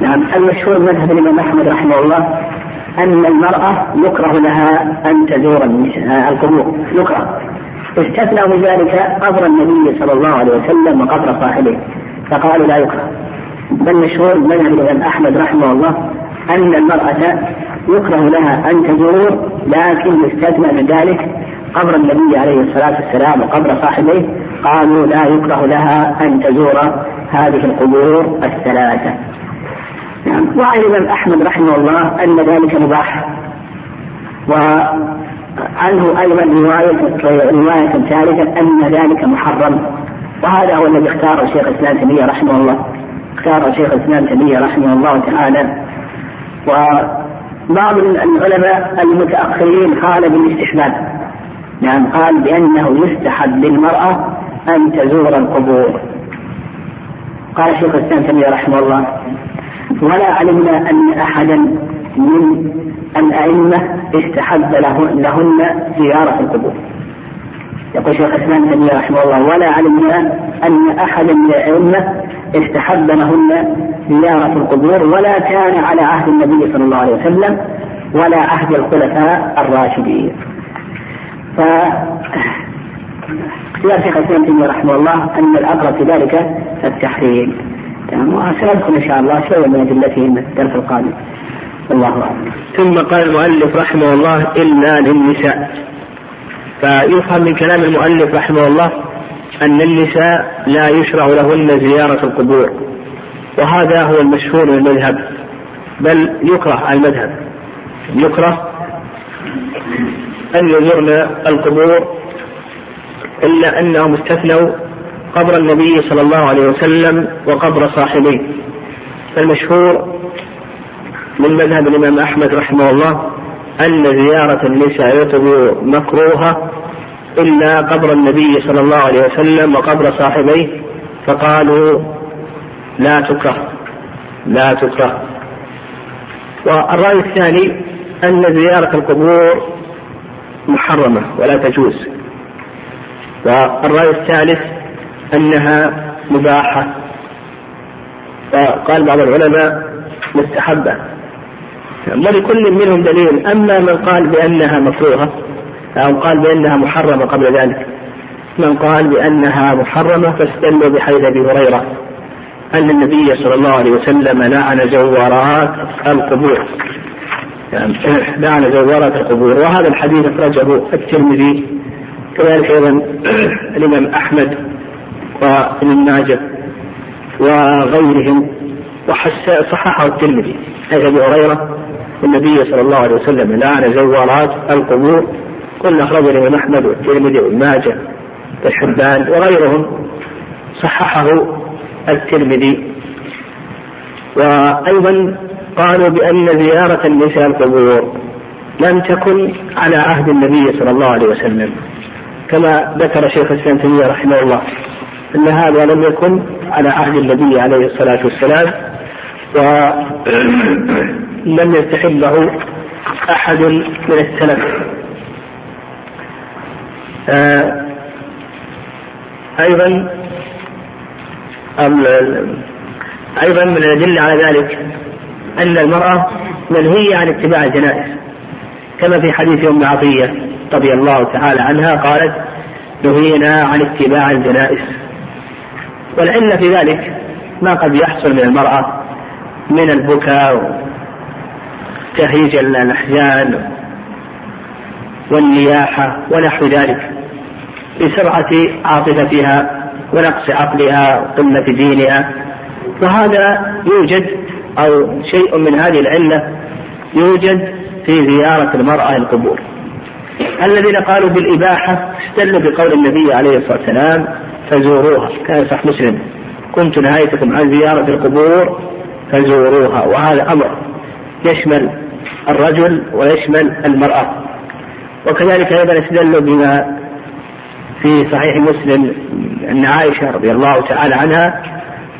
نعم المشهور مذهب الإمام أحمد رحمه الله أن المرأة يكره لها أن تزور القبور. يكره. استثنى من ذلك قبر النبي صلى الله عليه وسلم وقبر صاحبه. فقالوا لا يكره. بل مشهور مذهب الإمام أحمد رحمه الله أن المرأة يكره لها أن تزور لكن يستثنى من ذلك قبر النبي عليه الصلاة والسلام وقبر صاحبيه قالوا لا يكره لها أن تزور هذه القبور الثلاثة. نعم. أحمد رحمه الله أن ذلك مباح. وعنه أيضا رواية رواية ثالثة أن ذلك محرم. وهذا هو الذي اختاره شيخ الإسلام تيمية رحمه الله. اختار شيخ الإسلام تيمية رحمه الله تعالى. وبعض العلماء المتأخرين قال بالاستحباب. نعم قال بأنه يستحب للمرأة أن تزور القبور. قال شيخ الإسلام تيمية رحمه الله ولا علمنا أن أحدا من الأئمة استحب لهن زيارة القبور. يقول شيخ الإسلام تيمية رحمه الله ولا علمنا أن أحدا من الأئمة استحب لهن زيارة القبور ولا كان على عهد النبي صلى الله عليه وسلم ولا عهد الخلفاء الراشدين. ف اختيار شيخ الإسلام تيمية رحمه الله أن الأقرب في ذلك التحريم. وسنذكر إن شاء الله شيئا من ادلته في الدرس القادم. الله أعلم. ثم قال المؤلف رحمه الله إلا للنساء. فيفهم من كلام المؤلف رحمه الله أن النساء لا يشرع لهن زيارة القبور وهذا هو المشهور من المذهب بل يكره المذهب يكره أن يزورن القبور إلا أنهم استثنوا قبر النبي صلى الله عليه وسلم وقبر صاحبيه. فالمشهور من مذهب الإمام أحمد رحمه الله أن زيارة النساء يعتبر مكروهة إلا قبر النبي صلى الله عليه وسلم وقبر صاحبيه فقالوا لا تكره لا تكره. والرأي الثاني أن زيارة القبور محرمة ولا تجوز. والرأي الثالث أنها مباحة. فقال بعض العلماء مستحبة. ولكل منهم دليل. أما من قال بأنها مكروهة أو قال بأنها محرمة قبل ذلك من قال بأنها محرمة فاستدلوا بحديث أبي هريرة أن النبي صلى الله عليه وسلم لعن زوارات القبور. يعني لعن زوارات القبور. وهذا الحديث أخرجه الترمذي كذلك أيضا الإمام أحمد وابن ماجه وغيرهم وصححه الترمذي حيث أبي هريرة النبي صلى الله عليه وسلم لعن زوارات القبور قلنا أخرجه الإمام أحمد والترمذي وابن ماجه والحبان وغيرهم. صححه الترمذي. وأيضا قالوا بأن زيارة النساء القبور لم تكن على عهد النبي صلى الله عليه وسلم. كما ذكر شيخ الإسلام تيمية رحمه الله أن هذا لم يكن على عهد النبي عليه الصلاة والسلام. ولم يستحله أحد من السلف. آه، أيضا أيضا من الأدلة على ذلك أن المرأة منهية عن اتباع الجنائز. كما في حديث أم عطية رضي الله تعالى عنها قالت نهينا عن اتباع الجنائز. والعلة في ذلك ما قد يحصل من المرأة من البكاء وتهيج الأحزان والنياحة ونحو ذلك بسرعة عاطفتها ونقص عقلها وقلة دينها. وهذا يوجد أو شيء من هذه العلة يوجد في زيارة المرأة القبور. الذين قالوا بالإباحة استدلوا بقول النبي عليه الصلاة والسلام فزوروها. كان صح مسلم. كنت نهايتكم عن زيارة القبور فزوروها وهذا أمر يشمل الرجل ويشمل المرأة. وكذلك أيضا استدلوا بما في صحيح مسلم أن عائشة رضي الله تعالى عنها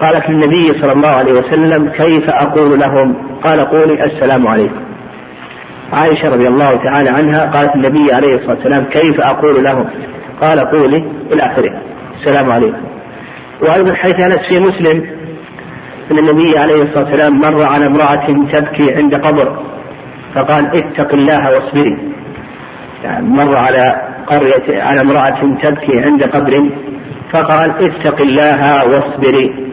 قالت للنبي صلى الله عليه وسلم كيف أقول لهم؟ قال قولي السلام عليكم. عائشة رضي الله تعالى عنها قالت النبي عليه الصلاة والسلام كيف أقول لهم؟ قال قولي إلى آخره. السلام عليكم. وأيضا حيث أنس في مسلم أن النبي عليه الصلاة والسلام مر على امرأة تبكي عند قبر فقال اتق الله واصبري. يعني مر على قرية على امرأة تبكي عند قبر فقال اتق الله واصبري.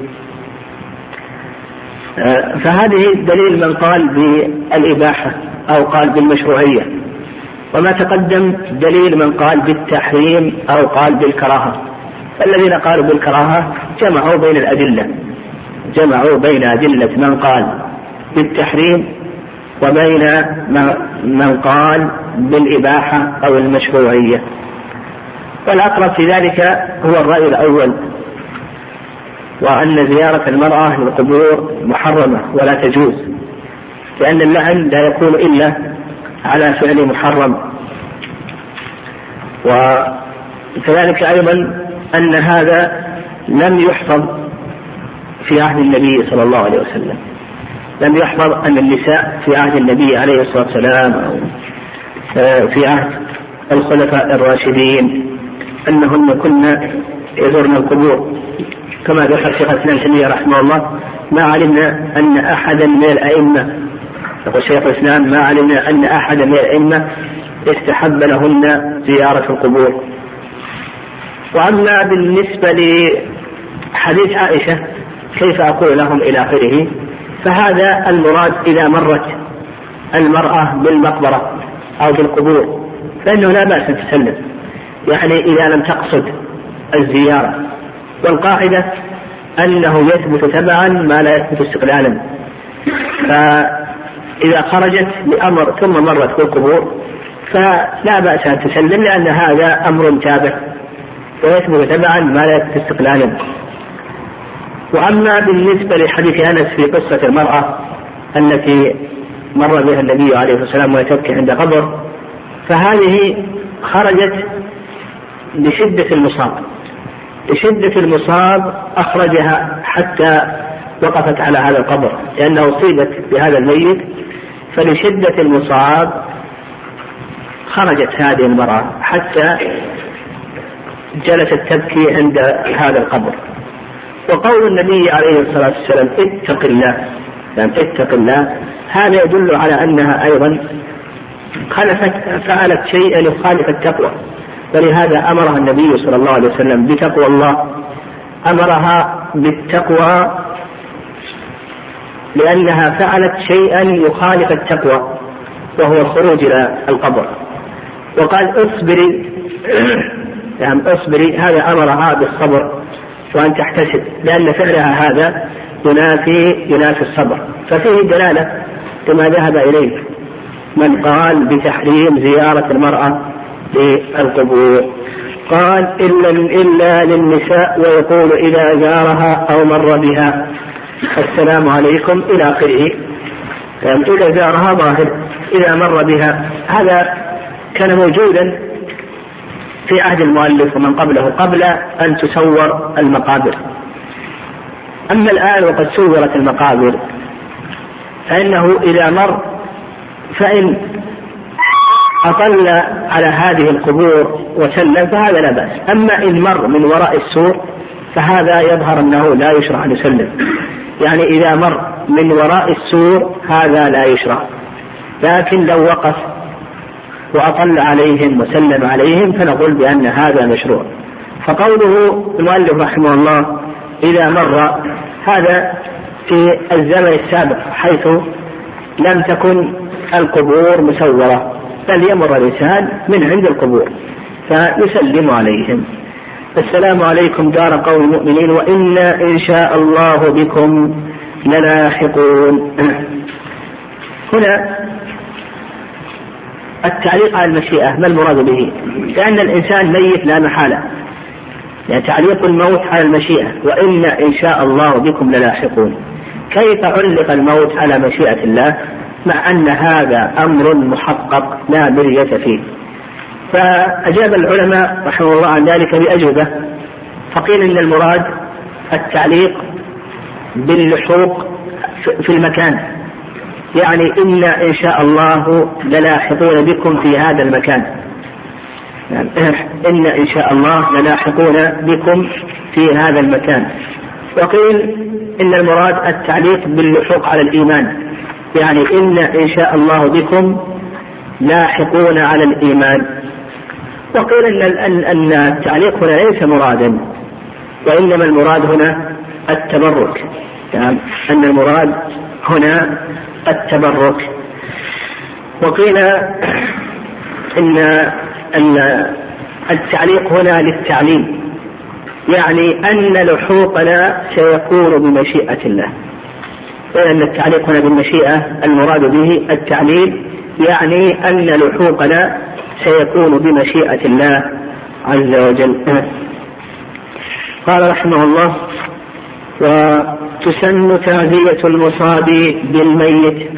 آه، فهذه دليل من قال بالإباحة أو قال بالمشروعية. وما تقدم دليل من قال بالتحريم أو قال بالكراهة. الذين قالوا بالكراهة جمعوا بين الأدلة. جمعوا بين أدلة من قال بالتحريم وبين من قال بالإباحة أو المشروعية. والأقرب في ذلك هو الرأي الأول وأن زيارة المرأة للقبور محرمة ولا تجوز لأن اللعن لا يكون إلا على فعل محرم. وكذلك أيضا أن هذا لم يحفظ في عهد النبي صلى الله عليه وسلم. لم يحفظ أن النساء في عهد النبي عليه الصلاة والسلام أو في عهد الخلفاء الراشدين أنهن كن يزورن القبور. كما ذكر شيخ الإسلام تيمية رحمه الله ما علمنا أن أحدا من الأئمة يقول شيخ الإسلام ما علمنا أن أحدا من الأئمة استحب لهن زيارة القبور. وأما بالنسبة لحديث عائشة كيف أقول لهم إلى آخره؟ فهذا المراد إذا مرت المرأة بالمقبرة أو بالقبور فإنه لا بأس أن تسلم. يعني إذا لم تقصد الزيارة والقاعدة أنه يثبت تبعا ما لا يثبت استقلالا. فإذا خرجت لأمر ثم مرت بالقبور فلا بأس أن تسلم لأن هذا أمر تابع ويثبت تبعا ما لا يثبت استقلالا. وأما بالنسبة لحديث أنس في قصة المرأة التي مر بها النبي عليه الصلاة والسلام وهي تبكي عند قبر فهذه خرجت لشدة المصاب. لشدة المصاب أخرجها حتى وقفت على هذا القبر لأنها أصيبت بهذا الميت فلشدة المصاب خرجت هذه المرأة حتى جلست تبكي عند هذا القبر. وقول النبي عليه الصلاة والسلام اتق الله. يعني اتق الله. هذا يدل على أنها أيضا خلفت فعلت شيئا يخالف التقوى. ولهذا أمرها النبي صلى الله عليه وسلم بتقوى الله. أمرها بالتقوى لأنها فعلت شيئا يخالف التقوى وهو الخروج إلى القبر. وقال اصبري. يعني اصبري. هذا أمرها بالصبر. وأن تحتسب لأن فعلها هذا ينافي ينافي الصبر. ففيه دلالة كما ذهب إليه من قال بتحريم زيارة المرأة للقبور. قال إلا إلا للنساء ويقول إذا زارها أو مر بها. السلام عليكم إلى آخره. يعني إذا زارها ظاهر إذا مر بها. هذا كان موجودا في عهد المؤلف ومن قبله قبل أن تسور المقابر. أما الآن وقد سورت المقابر فإنه إذا مر فإن أطل على هذه القبور وسلم فهذا لا بأس. أما إن مر من وراء السور فهذا يظهر أنه لا يشرع أن يسلم. يعني إذا مر من وراء السور هذا لا يشرع. لكن لو وقف وأطل عليهم وسلم عليهم فنقول بأن هذا مشروع. فقوله المؤلف رحمه الله إذا مر هذا في الزمن السابق حيث لم تكن القبور مسورة بل يمر الإنسان من عند القبور فيسلم عليهم. السلام عليكم دار قوم المؤمنين وإنا إن شاء الله بكم للاحقون. هنا التعليق على المشيئة ما المراد به؟ لأن الإنسان ميت لا محالة. يعني تعليق الموت على المشيئة وإنا إن شاء الله بكم للاحقون. كيف علق الموت على مشيئة الله؟ مع أن هذا أمر محقق لا مرية فيه. فأجاب العلماء رحمه الله عن ذلك بأجوبة. فقيل إن المراد التعليق باللحوق في المكان. يعني إنا إن شاء الله للاحقون بكم في هذا المكان. يعني إن إن شاء الله للاحقون بكم في هذا المكان. وقيل إن المراد التعليق باللحوق على الإيمان. يعني إن إن شاء الله بكم لاحقون على الإيمان. وقيل أن أن التعليق هنا ليس مرادا وإنما المراد هنا التبرك. يعني أن المراد هنا التبرك. وقيل إن أن التعليق هنا للتعليم يعني أن لحوقنا سيكون بمشيئة الله. وأن التعليق هنا بالمشيئة المراد به التعليل يعني أن لحوقنا سيكون بمشيئة الله عز وجل. قال رحمه الله وتسن تعزية المصاب بالميت.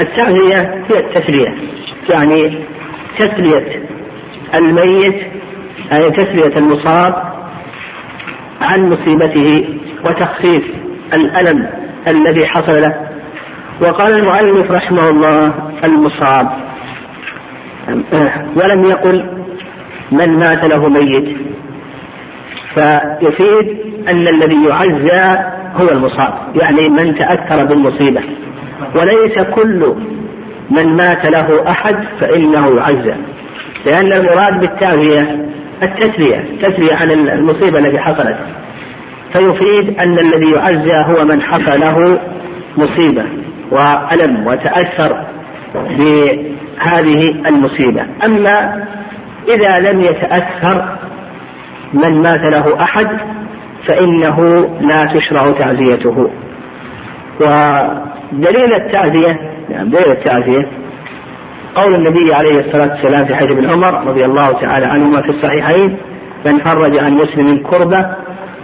التعزية هي التسلية يعني تسلية الميت أي تسلية المصاب عن مصيبته وتخفيف الألم الذي حصل له. وقال المؤلف رحمه الله المصاب. ولم يقل من مات له ميت. فيفيد أن الذي يعزى هو المصاب يعني من تأثر بالمصيبة. وليس كل من مات له أحد فإنه يعزى لأن المراد بالتعزية التسلية التسلية عن المصيبة التي حصلت. فيفيد أن الذي يعزى هو من حصل له مصيبة وألم وتأثر بهذه المصيبة. أما إذا لم يتأثر من مات له أحد فإنه لا تشرع تعزيته. ودليل التعزية يعني دليل التعزية قول النبي عليه الصلاة والسلام في حديث ابن عمر رضي الله تعالى عنهما في الصحيحين من فرج عن مسلم كربة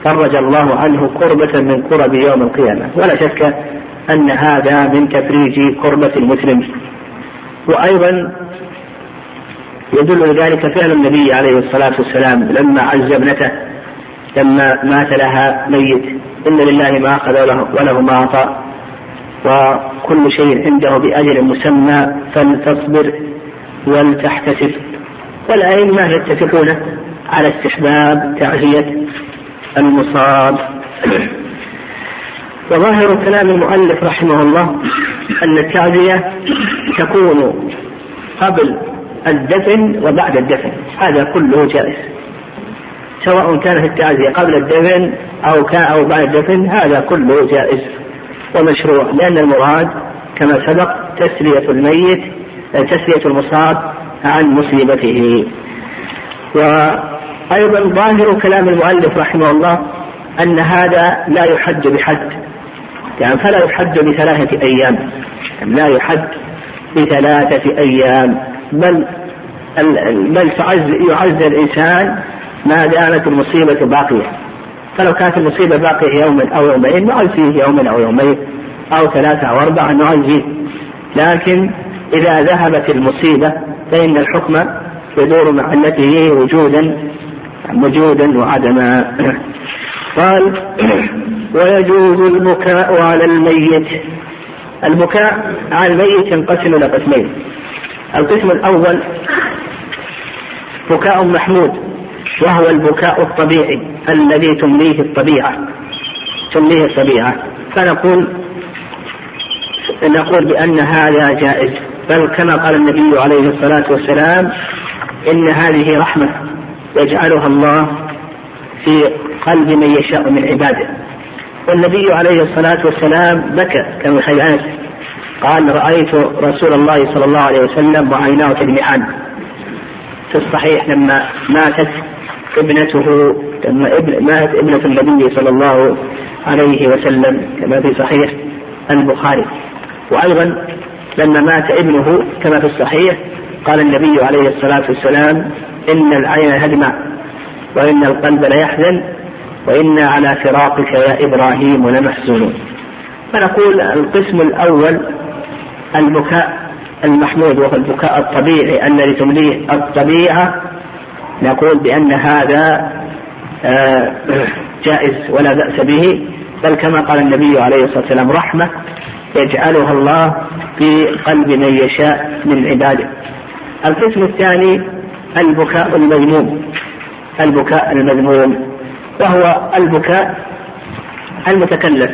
فرج الله عنه كربة من كرب يوم القيامة. ولا شك أن هذا من تفريج كربة المسلم. وأيضا يدل لذلك فعل النبي عليه الصلاة والسلام لما عز ابنته لما مات لها ميت. إن لله ما أخذ وله, وله ما أعطى. وكل شيء عنده بأجل مسمى فلتصبر ولتحتسب. والأئمة يتفقون على استحباب تعزية المصاب. وظاهر كلام المؤلف رحمه الله أن التعزية تكون قبل الدفن وبعد الدفن. هذا كله جائز. سواء كانت التعزية قبل الدفن أو كان أو بعد الدفن هذا كله جائز ومشروع لأن المراد كما سبق تسلية الميت تسلية المصاب عن مصيبته. وأيضا ظاهر كلام المؤلف رحمه الله أن هذا لا يحد بحد. يعني فلا يحد بثلاثة أيام. لا يحد بثلاثة أيام. بل بل يعز الإنسان ما دامت المصيبة باقية. فلو كانت المصيبة باقية يوما أو يومين نعزيه يوما أو يومين أو ثلاثة أو أربعة نعزيه لكن إذا ذهبت المصيبة فإن الحكم يدور مع التي وجودا وجودا وعدما. قال ويجوز البكاء على الميت. البكاء على الميت ينقسم إلى قسمين. القسم الأول بكاء محمود. وهو البكاء الطبيعي الذي تمليه الطبيعة. تمليه الطبيعة. فنقول نقول بأن هذا جائز. بل كما قال النبي عليه الصلاة والسلام إن هذه رحمة يجعلها الله في قلب من يشاء من عباده. والنبي عليه الصلاة والسلام بكى كما قال رأيت رسول الله صلى الله عليه وسلم وعيناه تدمعان في الصحيح لما ماتت ابنته لما ابن ماتت ابنة النبي صلى الله عليه وسلم كما في صحيح البخاري. وأيضا لما مات ابنه كما في الصحيح قال النبي عليه الصلاة والسلام إن العين هدمع وإن القلب ليحزن وإنا على فراقك يا إبراهيم لمحزونون فنقول القسم الأول البكاء. المحمود وهو البكاء الطبيعي الذي تمليه الطبيعة نقول بأن هذا آه، جائز ولا بأس به بل كما قال النبي عليه الصلاة والسلام رحمة يجعلها الله في قلب من يشاء من عباده. القسم الثاني البكاء المذموم البكاء المذموم وهو البكاء المتكلف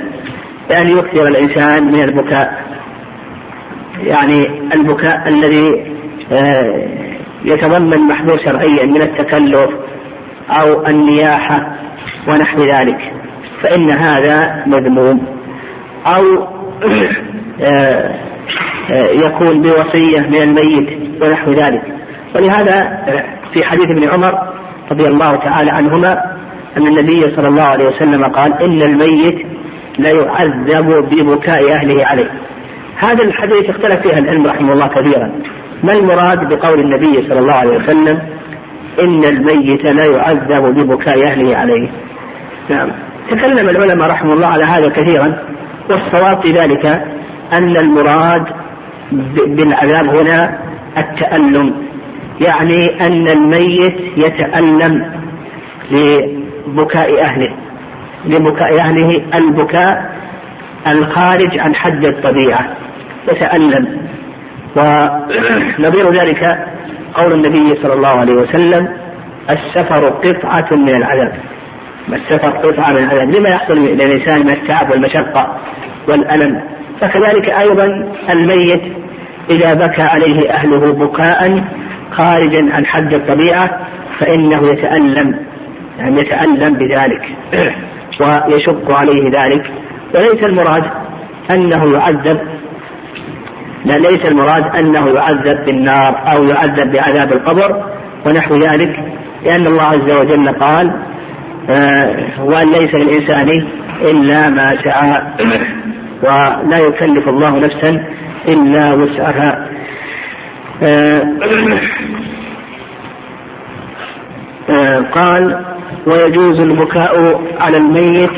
بأن يكثر الإنسان من البكاء. يعني البكاء الذي آه، يتضمن محذور شرعيا من التكلف أو النياحة ونحو ذلك. فإن هذا مذموم. أو آه، آه، يكون بوصية من الميت ونحو ذلك. ولهذا في حديث ابن عمر رضي الله تعالى عنهما أن النبي صلى الله عليه وسلم قال إن الميت ليعذب ببكاء أهله عليه. هذا الحديث اختلف فيها العلم رحمه الله كثيرا. ما المراد بقول النبي صلى الله عليه وسلم؟ إن الميت لا يعذب ببكاء أهله عليه. نعم. تكلم العلماء رحمه الله على هذا كثيرا. والصواب في ذلك أن المراد بالعذاب هنا التألم. يعني أن الميت يتألم لبكاء أهله. لبكاء أهله البكاء الخارج عن حد الطبيعة. يتألم. ونظير ذلك قول النبي صلى الله عليه وسلم السفر قطعة من العذاب. السفر قطعة من العذاب؟ لما يحصل للإنسان من التعب والمشقة والألم. فكذلك أيضا الميت إذا بكى عليه أهله بكاء خارجا عن حد الطبيعة فإنه يتألم. يعني يتألم بذلك. ويشق عليه ذلك. وليس المراد أنه يعذب لا ليس المراد أنه يعذب بالنار أو يعذب بعذاب القبر ونحو ذلك لأن الله عز وجل قال آه وأن ليس للإنسان إلا ما سعى ولا يكلف الله نفسا إلا وسعها. آه آه قال ويجوز البكاء على الميت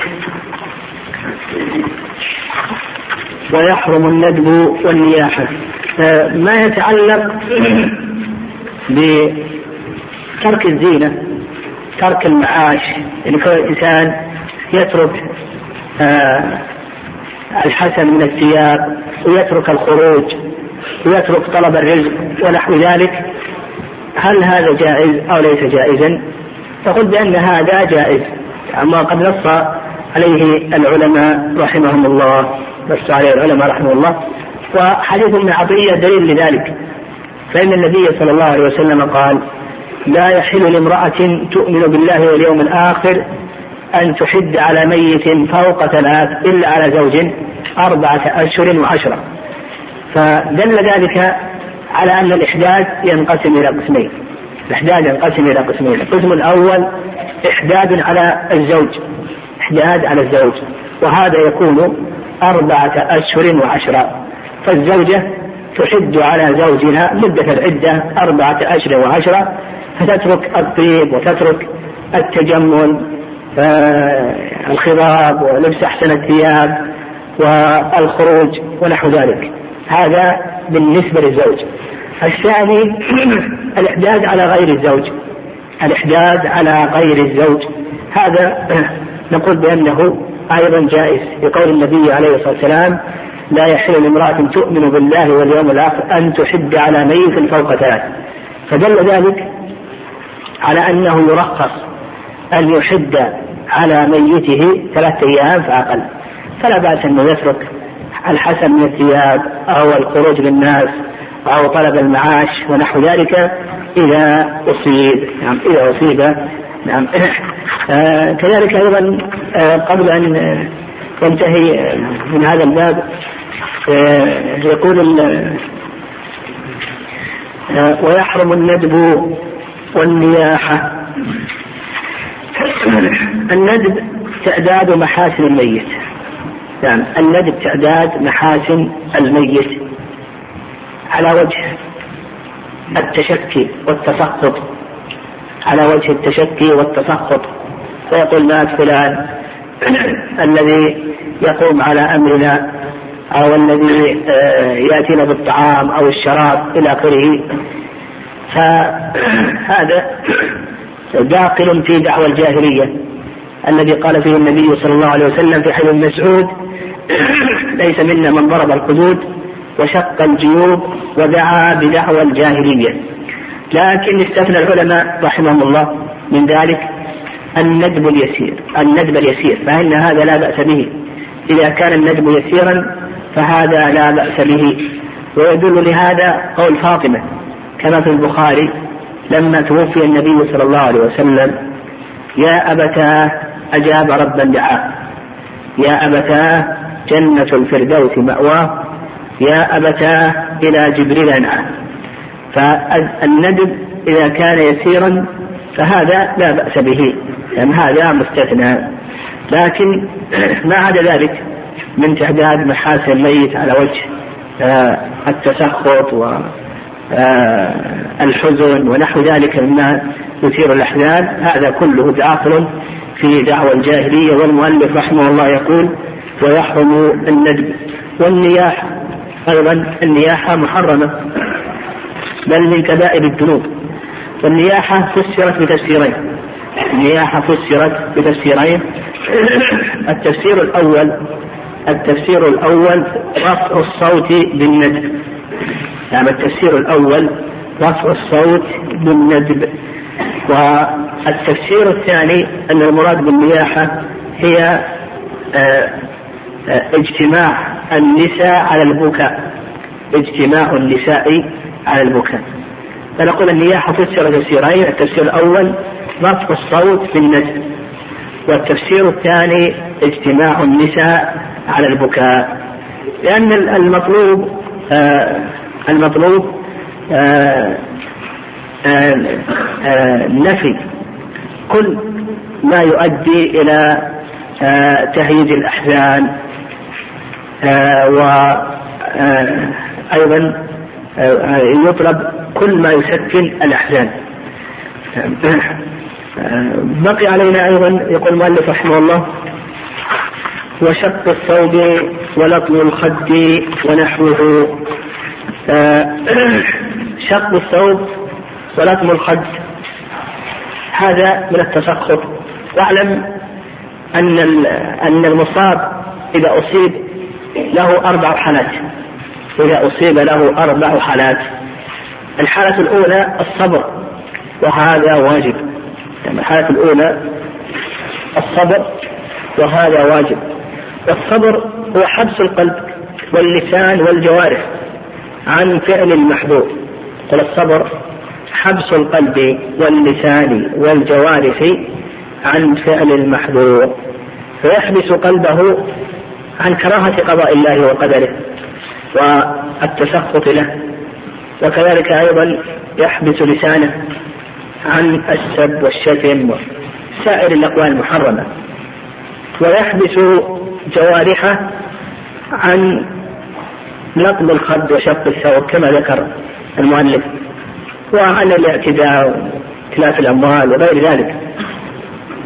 ويحرم الندب والنياحة ما يتعلق بترك الزينة ترك المعاش يعني كل الإنسان يترك آه الحسن من الثياب ويترك الخروج ويترك طلب الرزق ونحو ذلك هل هذا جائز أو ليس جائزا؟ تقول بأن هذا جائز أما قد نص عليه العلماء رحمهم الله نص عليه العلماء رحمه الله. وحديث ابن عطية دليل لذلك. فإن النبي صلى الله عليه وسلم قال لا يحل لامرأة تؤمن بالله واليوم الآخر أن تحد على ميت فوق ثلاث إلا على زوج أربعة أشهر وعشرة. فدل ذلك على أن الإحداد ينقسم إلى قسمين. الإحداد ينقسم إلى قسمين. القسم الأول إحداد على الزوج. إحداد على الزوج. وهذا يكون أربعة أشهر وعشرة. فالزوجة تحد على زوجها مدة العدة أربعة أشهر وعشرة فتترك الطيب وتترك التجمل آه، الخضاب ولبس أحسن الثياب والخروج ونحو ذلك. هذا بالنسبة للزوج. الثاني الإحداد على غير الزوج. الإحداد على غير الزوج. هذا نقول بأنه أيضا جائز. بقول النبي عليه الصلاة والسلام لا يحل لامرأة تؤمن بالله واليوم الآخر أن تحد على ميت فوق ثلاث. فدل ذلك على أنه يرخص أن يحد على ميته ثلاثة أيام فأقل. فلا بأس أنه يترك الحسن من الثياب أو الخروج للناس أو طلب المعاش ونحو ذلك إذا أصيب نعم إذا أصيب نعم. آه كذلك أيضا آه قبل أن ينتهي من هذا الباب آه يقول آه ويحرم الندب والنياحة. الندب تعداد محاسن الميت. نعم الندب تعداد محاسن الميت. على وجه التشكي والتسخط على وجه التشكي والتسخط. فيقول مات فلان الذي يقوم على أمرنا أو الذي آه، يأتينا بالطعام أو الشراب إلى آخره. فهذا داخل في دعوى الجاهلية الذي قال فيه النبي صلى الله عليه وسلم في حديث مسعود ليس منا من ضرب الحدود وشق الجيوب ودعا بدعوى الجاهلية. لكن استثنى العلماء رحمهم الله من ذلك الندب اليسير الندب اليسير فإن هذا لا بأس به. إذا كان الندب يسيرا فهذا لا بأس به. ويدل لهذا قول فاطمة كما في البخاري لما توفي النبي صلى الله عليه وسلم يا أبتاه أجاب ربا دعاه. يا أبتاه جنة الفردوس مأواه. يا أبتاه إلى جبريل أنعاه. فالندب إذا كان يسيرا فهذا لا بأس به لأن هذا مستثنى. لكن ما عدا ذلك من تعداد محاسن الميت على وجه آه، التسخط والحزن آه، ونحو ذلك مما يثير الأحزان هذا كله داخل في دعوى الجاهلية والمؤلف رحمه الله يقول ويحرم الندب والنياحة أيضا النياحة محرمة. بل من كبائر الذنوب. والنياحة فسرت بتفسيرين. النياحة فسرت بتفسيرين. التفسير الأول التفسير الأول رفع الصوت بالندب. نعم التفسير الأول رفع الصوت بالندب. والتفسير الثاني أن المراد بالنياحة هي آه، آه، اجتماع النساء على البكاء. اجتماع النساء على البكاء فنقول النياحة فسر تفسيرين التفسير الأول رفع الصوت بالندب والتفسير الثاني اجتماع النساء على البكاء. لأن المطلوب آه المطلوب آه آه آه نفي كل ما يؤدي إلى آه تهييج الأحزان آه وأيضا آه، آه، يطلب كل ما يسكن الأحزان. بقي علينا أيضا يقول المؤلف رحمه الله وشق الثوب ولطم الخد ونحوه. آه، شق الثوب ولطم الخد. هذا من التسخط. واعلم أن أن المصاب إذا أصيب له أربع حالات. إذا أصيب له أربع حالات. الحالة الأولى الصبر وهذا واجب. الحالة الأولى الصبر وهذا واجب. والصبر هو حبس القلب واللسان والجوارح عن فعل المحبوب. قال الصبر حبس القلب واللسان والجوارح عن فعل المحبوب. فيحبس قلبه عن كراهة قضاء الله وقدره. والتسخط له. وكذلك أيضا يحبس لسانه عن السب والشتم وسائر الأقوال المحرمة. ويحبس جوارحه عن نقض الخد وشق الثوب كما ذكر المؤلف وعن الاعتداء وتلاف الأموال وغير ذلك.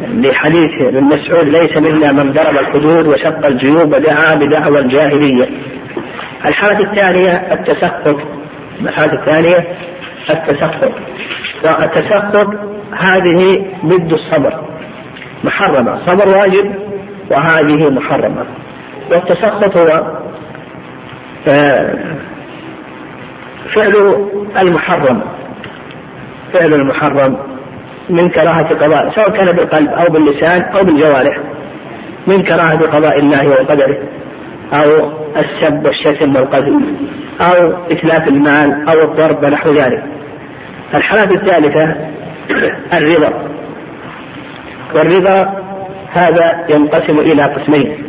لحديث ابن مسعود ليس منا من ضرب الحدود وشق الجيوب ودعا بدعوى الجاهلية. الحالة الثانية التسخط. الحالة الثانية التسخط. والتسخط هذه ضد الصبر. محرمة. صبر واجب وهذه محرمة. والتسخط هو آه، فعل المحرم. فعل المحرم من كراهة قضاء سواء كان بالقلب أو باللسان أو بالجوارح من كراهة قضاء الله وقدره أو السب والشتم والقذف أو إتلاف المال أو الضرب ونحو ذلك. الحالة الثالثة الرضا. والرضا هذا ينقسم إلى قسمين.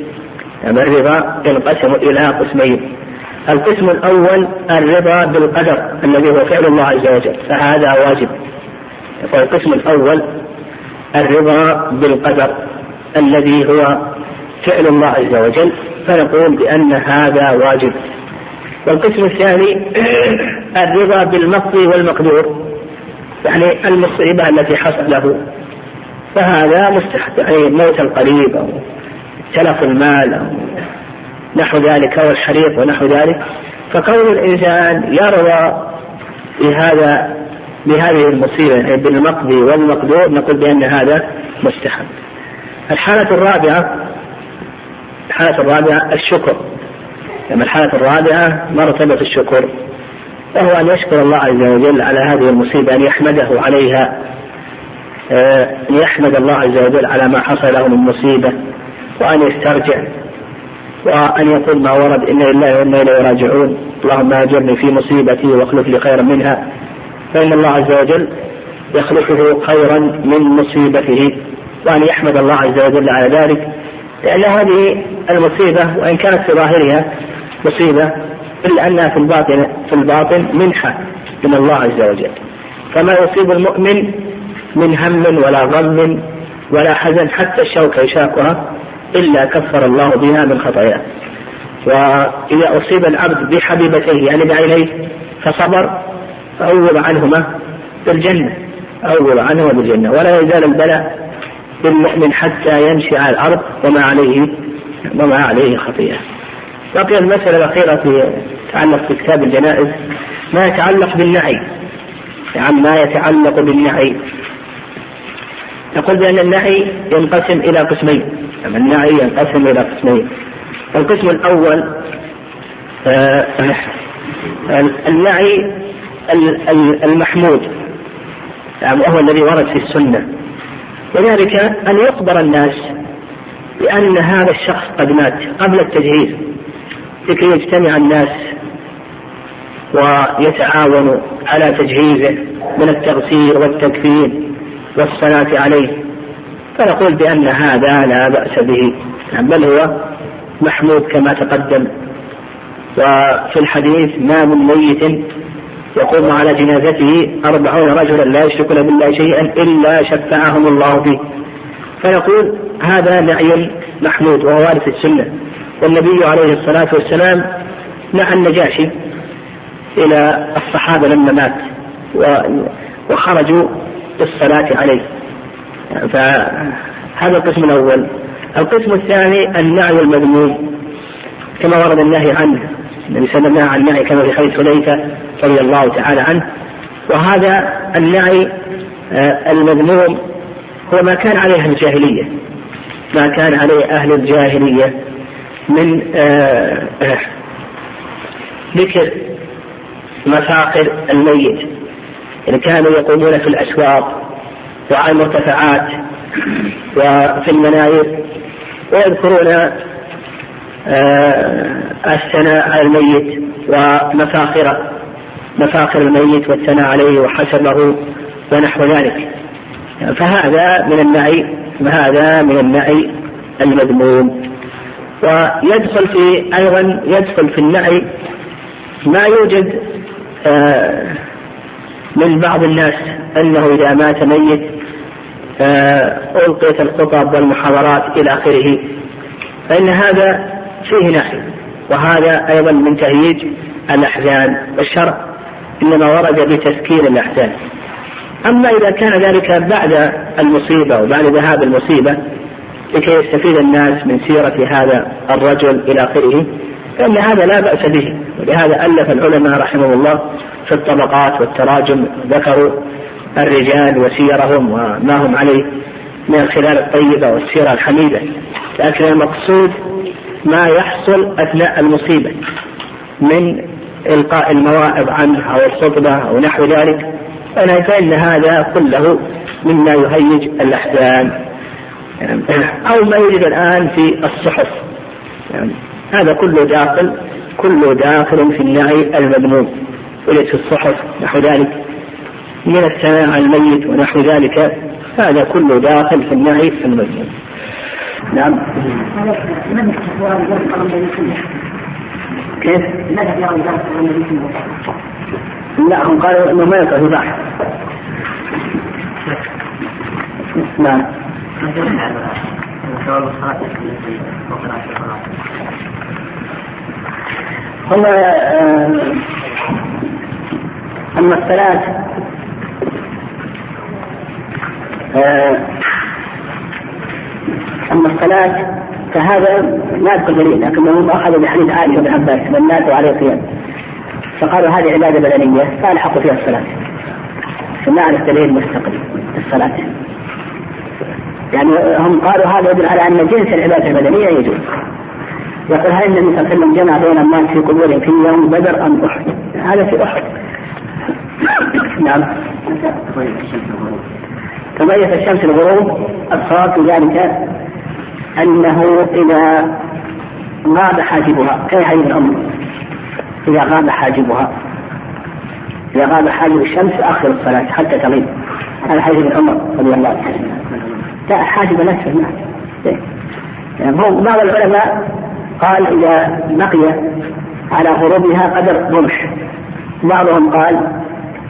يعني الرضا ينقسم إلى قسمين. القسم الأول الرضا بالقدر الذي هو فعل الله عز وجل فهذا واجب. والقسم الأول الرضا بالقدر الذي هو فعل الله عز وجل فنقول بأن هذا واجب. والقسم الثاني الرضا بالمقضي والمقدور يعني المصيبة التي حصل له. فهذا مستحب يعني موت القريب أو تلف المال أو نحو ذلك أو الحريق ونحو ذلك. فكون الإنسان يرضى بهذا بهذه المصيبة يعني بالمقضي والمقدور نقول بأن هذا مستحب. الحالة الرابعة الحالة الرابعة الشكر. لما الحالة الرابعة مرتبة الشكر وهو أن يشكر الله عز وجل على هذه المصيبة أن يحمده عليها آه، أن يحمد الله عز وجل على ما حصل له من مصيبة وأن يسترجع وأن يقول ما ورد إنا لله وإنا إليه راجعون. اللهم أجرني في مصيبتي واخلف لي خيرا منها. فإن الله عز وجل يخلفه خيرا من مصيبته وأن يحمد الله عز وجل على ذلك لأن هذه المصيبة وإن كانت في ظاهرها مصيبة إلا أنها في الباطن في الباطن منحة من الله عز وجل. فما يصيب المؤمن من هم ولا غم ولا حزن حتى الشوكة يشاكها إلا كفر الله بها من خطاياه. وإذا أصيب العبد بحبيبتيه يعني بعينيه فصبر فعوض عنهما بالجنة عوض عنهما بالجنة. ولا يزال البلاء بالمؤمن حتى يمشي على الأرض وما عليه وما عليه خطيئة. بقي المسألة الأخيرة في تتعلق بكتاب الجنائز ما يتعلق بالنعي. يعني ما يتعلق بالنعي. نقول بأن النعي ينقسم إلى قسمين. النعي ينقسم إلى قسمين. القسم الأول آه النعي المحمود. يعني وهو الذي ورد في السنة. وذلك أن يخبر الناس بأن هذا الشخص قد مات قبل التجهيز لكي يجتمع الناس ويتعاونوا على تجهيزه من التغسيل والتكفين والصلاة عليه. فنقول بأن هذا لا بأس به. بل هو محمود كما تقدم. وفي الحديث ما من ميت يقوم على جنازته أربعون رجلا لا يشركون بالله شيئا إلا شفعهم الله فيه. فنقول هذا نعي محمود وهو وارث السنة. والنبي عليه الصلاة والسلام نعى النجاشي إلى الصحابة لما مات وخرجوا بالصلاة عليه. فهذا القسم الأول. القسم الثاني النعي المذموم كما ورد النهي عنه. النبي صلى الله عليه وسلم عن كما في حديث حذيفة رضي الله تعالى عنه. وهذا النعي آه، المذموم هو ما كان عليه أهل الجاهلية. ما كان عليه أهل الجاهلية من آه، آه، ذكر مفاخر الميت. يعني كانوا يقومون في الأسواق وعلى المرتفعات وفي المناير ويذكرون الثناء على الميت ومفاخر مفاخر الميت والثناء عليه وحسبه ونحو ذلك. فهذا من النعي وهذا من النعي المذموم. ويدخل في أيضا يدخل في النعي ما يوجد آه، من بعض الناس أنه إذا مات ميت آه، ألقيت الخطب والمحاضرات إلى آخره. فإن هذا فيه نعي وهذا أيضا من تهييج الأحزان والشرع إنما ورد بتسكين الأحزان. أما إذا كان ذلك بعد المصيبة وبعد ذهاب المصيبة لكي يستفيد الناس من سيرة هذا الرجل إلى آخره فإن هذا لا بأس به. ولهذا ألف العلماء رحمه الله في الطبقات والتراجم ذكروا الرجال وسيرهم وما هم عليه من الخلال الطيبة والسيرة الحميدة. لكن المقصود ما يحصل أثناء المصيبة من إلقاء المواعظ عنه أو الخطبة أو نحو ذلك فإن هذا كله مما يهيج الأحزان. أو ما يوجد الآن في الصحف. هذا كله داخل كله داخل في النهي المذموم. وليس في الصحف نحو ذلك. من الثناء على الميت ونحو ذلك هذا كله داخل في النهي المذموم. نعم. كيف؟ لا هم قالوا إنه ما يقع يباح نعم. هو أما الصلاة أما الصلاة فهذا لا يدخل دليل لكنهم اخذوا بحديث عائشة بن عباس من مات عليه قيام فقالوا هذه عبادة بدنية فالحقوا فيها الصلاة فما على دليل مستقل الصلاة يعني هم قالوا هذا يدل على أن جنس العبادة البدنية يجوز يقول هل النبي صلى الله عليه وسلم جمع بين الناس في قبورهم في يوم بدر أم أحد؟ هذا في أحد. نعم. تميز الشمس الغروب في ذلك أنه إذا غاب حاجبها كحديث الأم إذا غاب حاجبها. إذا غاب حاجب الشمس أخر الصلاة حتى تغيب. هذا ابن عمر رضي الله عنه. لا حاجب نفسه نعم بعض العلماء قال إذا بقي على غروبها قدر رمح. بعضهم قال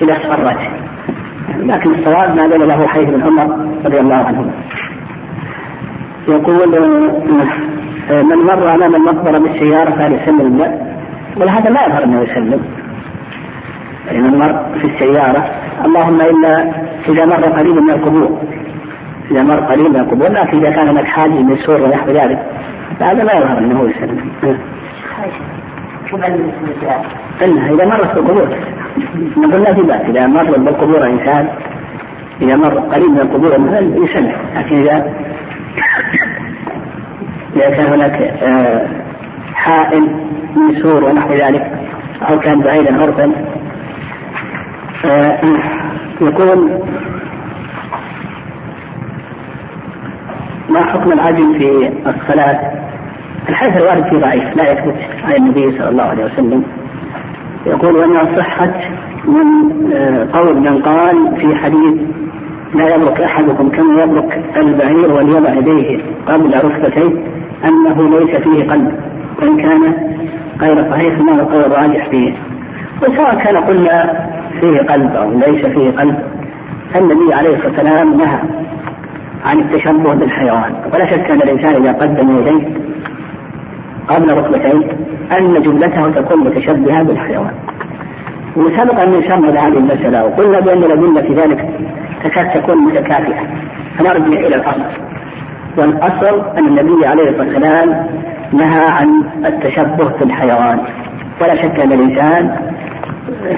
إذا اصفرت. لكن الصواب ما دل له حديث ابن عمر رضي الله عنهما. يقول من مر أمام المقبرة بالسيارة فليسلم لا. ولهذا لا يظهر أنه يسلم. يعني من مر في السيارة اللهم إلا إذا مر قريب من القبور. إذا مر قريب من القبور لكن إذا كان هناك حاجز من سور ونحو ذلك فهذا لا يظهر أنه يسلم. إنها إذا مرت بالقبور نقول لا في بأس إذا مر بالقبور إنسان إذا مر قريب من القبور يسلم لكن إذا إذا كان هناك آه، حائل من سور ونحو ذلك أو كان بعيدا عرفا آه، يكون ما حكم العجل في الصلاة؟ الحديث الوارد فيه ضعيف لا يثبت عن النبي صلى الله عليه وسلم. يقول وانها صحت من آه، قول من قال في حديث لا يبرك أحدكم كما يبرك البعير وليضع يديه قبل ركبتيه أنه ليس فيه قلب وإن كان غير صحيح ما القول الراجح فيه. وسواء كان قلنا فيه قلب أو ليس فيه قلب النبي عليه الصلاة والسلام نهى عن التشبه بالحيوان. ولا شك أن الإنسان إذا قدم يديه قبل ركبتيه أن جملته تكون متشبهة بالحيوان. وسبق أن نشرنا هذه المسألة وقلنا بأن الأدلة في ذلك تكاد تكون متكافئة. فنرجع إلى الأصل. والأصل أن النبي عليه الصلاة والسلام نهى عن التشبه بالحيوان ولا شك أن الإنسان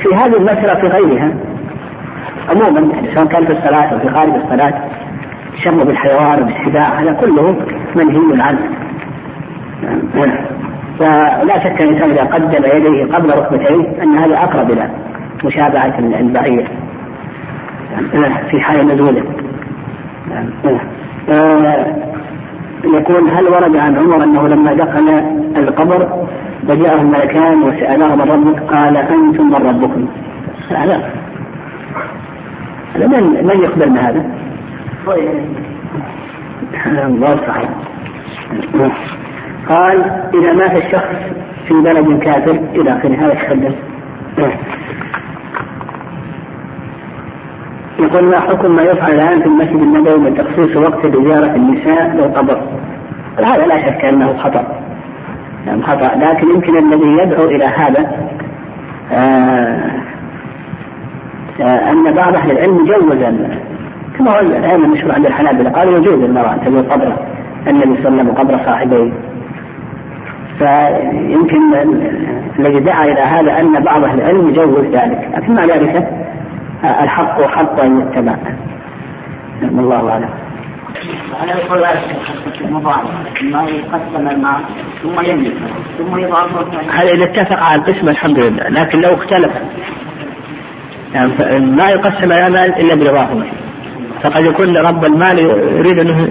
في هذه المسألة في غيرها عموما يعني سواء كان في الصلاة أو في خارج الصلاة تشبه بالحيوان وبالسباع هذا كله منهي عنه فلا شك إن الإنسان إذا قدم يديه قبل ركبتيه أن هذا أقرب إلى مشابهة البعير. في حال نزوله. يقول هل ورد عن عمر أنه لما دخل القبر وجاءه الملكان وسالاه من ربك قال أنتم من ربكم هذا هذا من من يقبل هذا؟ الله صحيح قال إذا مات الشخص في بلد كافر إلى آخره. هذا تقدم يقول ما حكم ما يفعل الآن في المسجد النبوي من تخصيص وقت لزيارة النساء للقبر هذا لا شك أنه خطأ. يعني خطأ. لكن يمكن الذي يدعو إلى هذا آه آه أن بعض أهل العلم جوز كما هو الآن المشهور عند الحنابلة قالوا يجوز المرأة أن تزور قبر النبي صلى الله عليه وسلم وقبر صاحبيه فيمكن الذي دعا إلى هذا أن بعض أهل العلم يجوز ذلك. لكن مع ذلك الحق حق أن يتبع. الله أعلم. على القول ما يقسم الماء ثم يملك ثم يضاف هذا إذا اتفق على القسمه الحمد لله. لكن لو اختلف يعني ما يقسم المال إلا بالإضافة. فقد يكون رب المال يريد أنه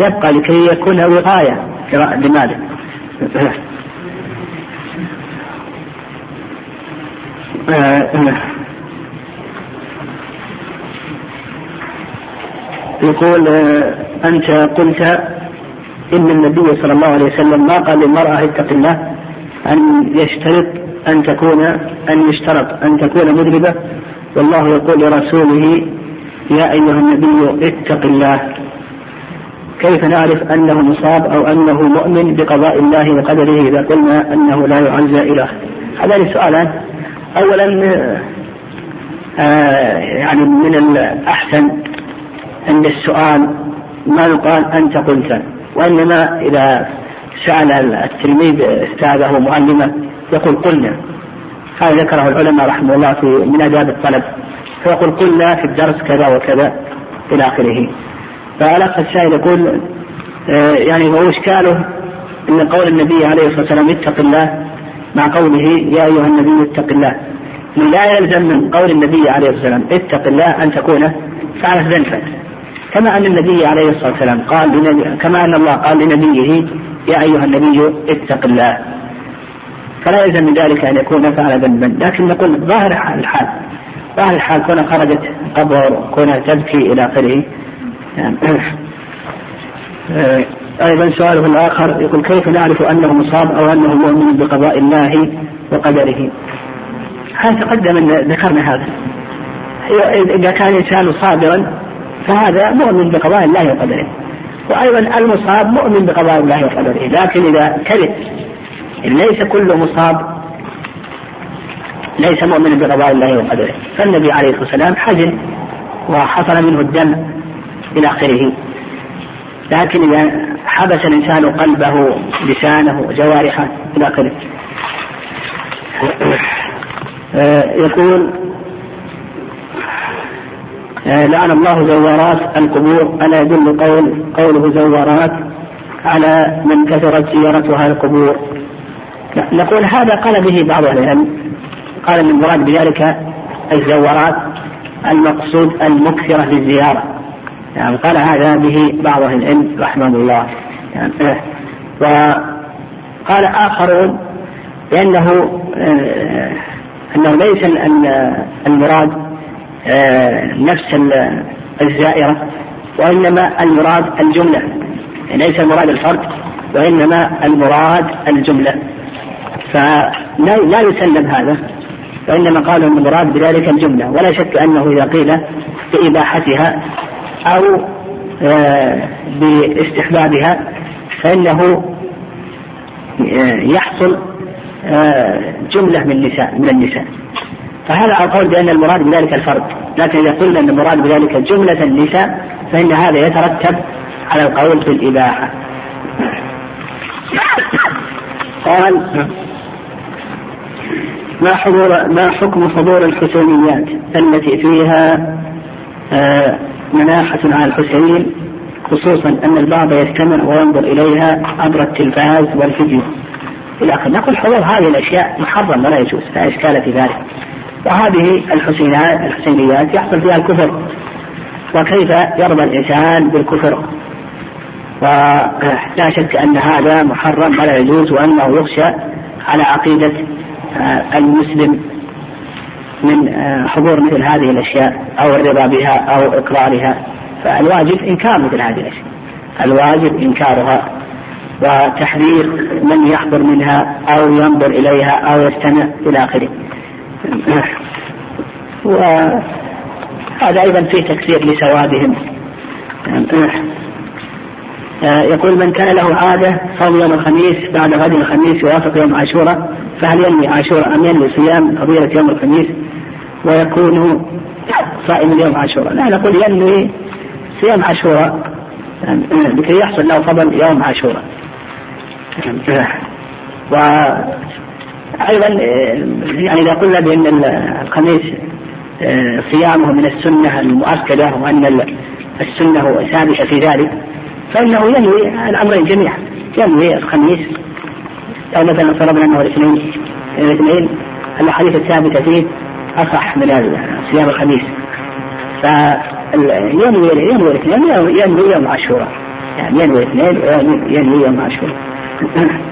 يبقى لكي يكون وقاية لماله. يقول أنت قلت إن النبي صلى الله عليه وسلم ما قال للمرأة اتق الله أن يشترط أن تكون أن يشترط أن تكون مذنبة والله يقول لرسوله يا أيها النبي اتق الله. كيف نعرف أنه مصاب أو أنه مؤمن بقضاء الله وقدره إذا قلنا أنه لا يعزى إله؟ هذان سؤالان أولا آه يعني من الأحسن عند السؤال ما يقال أنت قلت وإنما إذا سأل التلميذ أستاذه ومعلمه يقول قلنا. هذا ذكره العلماء رحمه الله في من آداب الطلب. فيقول قلنا في الدرس كذا وكذا إلى آخره. فالأخ السائل يقول آه، يعني هو إشكاله أن قول النبي عليه الصلاة والسلام اتق الله مع قوله يا أيها النبي اتق الله. لا يلزم من قول النبي عليه الصلاة والسلام اتق الله أن تكون فعلت ذنبا كما أن النبي عليه الصلاة والسلام قال لنبي كما أن الله قال لنبيه يا أيها النبي اتق الله. فلا يلزم من ذلك أن يكون فعل ذنبا. لكن نقول ظاهر الحال ظاهر الحال كونها خرجت قبر كونها تبكي إلى آخره. يعني أيضا سؤاله الآخر يقول كيف نعرف أنه مصاب أو أنه مؤمن بقضاء الله وقدره؟ هذا تقدم أن ذكرنا هذا. إذا كان الإنسان صابرا فهذا مؤمن بقضاء الله وقدره. وأيضا المصاب مؤمن بقضاء الله وقدره. لكن إذا كره ليس كل مصاب ليس مؤمنا بقضاء الله وقدره. فالنبي عليه الصلاة والسلام حزن وحصل منه الدم إلى آخره. لكن إذا حبس الإنسان قلبه لسانه جوارحه إلى آخره. آه، يقول آه، لعن الله زوارات القبور. ألا يدل قول قوله زوارات على من كثرت زيارتها القبور. نقول هذا قال به بعض أهل العلم. قال المراد بذلك الزوارات المقصود المكثرة للزيارة. يعني قال هذا به بعض أهل العلم رحمه الله. يعني وقال آخرون بأنه آه، أنه ليس المراد آه، نفس الزائرة وإنما المراد الجملة. يعني ليس المراد الفرد وإنما المراد الجملة. فلا لا يسلم هذا وإنما قالوا المراد بذلك الجملة. ولا شك أنه إذا قيل بإباحتها أو آه، باستحبابها فإنه آه، يحصل آه، جملة من النساء من النساء. فهذا القول بأن المراد بذلك الفرد. لكن إذا قلنا أن المراد بذلك جملة النساء فإن هذا يترتب على القول بالإباحة. قال ما حضور ما حكم حضور الحسينيات التي فيها مناحة على الحسين خصوصا أن البعض يستمع وينظر إليها عبر التلفاز والفيديو. إلى آخره نقول حضور هذه الأشياء محرم ولا يجوز لا إشكال في ذلك. وهذه الحسينات الحسينيات يحصل فيها الكفر. وكيف يرضى الإنسان بالكفر؟ ولا شك أن هذا محرم ولا يجوز وأنه يخشى على عقيدة آه، المسلم. من آه، حضور مثل هذه الأشياء أو الرضا بها أو إقرارها. فالواجب إنكار مثل هذه الأشياء. الواجب إنكارها وتحذير من يحضر منها أو ينظر إليها أو يستمع إلى آخره. وهذا أيضا فيه تكثير لسوادهم آه، يقول من كان له عادة صوم يوم الخميس بعد غد الخميس يوافق يوم عاشوراء فهل ينوي عاشوراء أم ينوي صيام فضيلة يوم الخميس؟ ويكون صائم يوم عاشوراء. لا نقول ينوي صيام عاشوراء. لكي يحصل له فضل يوم عاشوراء. وأيضا يعني إذا قلنا بأن الخميس صيامه من السنة المؤكدة وأن السنة ثابتة في ذلك فإنه ينوي الأمرين جميعا. ينوي الخميس أو مثلا فرضنا أنه الاثنين الاثنين الأحاديث الثابتة فيه أصح من صيام الخميس. فينوي ينوي الاثنين ينوي يوم عاشوراء. يعني ينوي الاثنين ينوي يوم عاشوراء.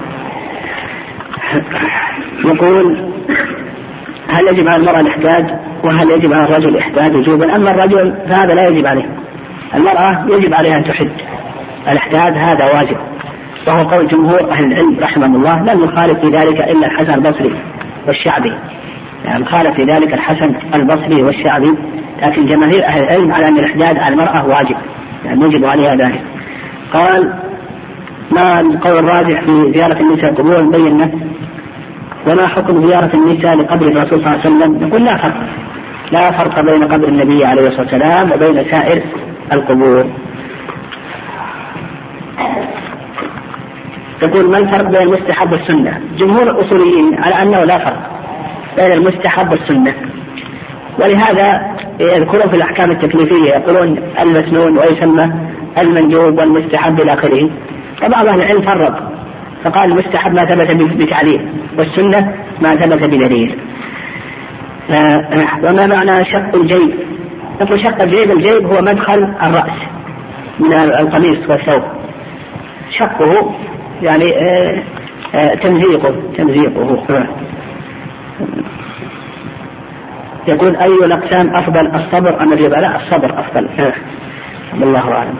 يقول هل يجب على المرأة الإحداد وهل يجب على الرجل الإحداد وجوبا؟ أما الرجل فهذا لا يجب عليه. المرأة يجب عليها أن تحد الاحداد هذا واجب. وهو قول جمهور أهل العلم رحمهم الله لم يخالف في ذلك إلا الحسن البصري والشعبي. يعني خالف في ذلك الحسن البصري والشعبي لكن جماهير أهل العلم على أن الإحداد على المرأة واجب يعني يجب عليها ذلك. قال ما القول الراجح في زيارة النساء القبور بينا وما حكم زيارة النساء لقبر الرسول صلى الله عليه وسلم؟ نقول لا فرق لا فرق بين قبر النبي عليه الصلاة والسلام وبين سائر القبور. يقول ما الفرق بين المستحب والسنة؟ جمهور الأصوليين على أنه لا فرق. بين المستحب والسنة. ولهذا يذكرون في الأحكام التكليفية يقولون المسنون ويسمى المندوب والمستحب إلى آخره. فبعض أهل العلم فرق فقال المستحب ما ثبت بتعليل والسنة ما ثبت بدليل. وما معنى شق الجيب؟ نقول شق الجيب الجيب هو مدخل الرأس من القميص والثوب. شقه يعني آه، آه، تمزيقه تمزيقه. يقول أي الأقسام أفضل الصبر أم الربا؟ لا الصبر أفضل. والله أعلم.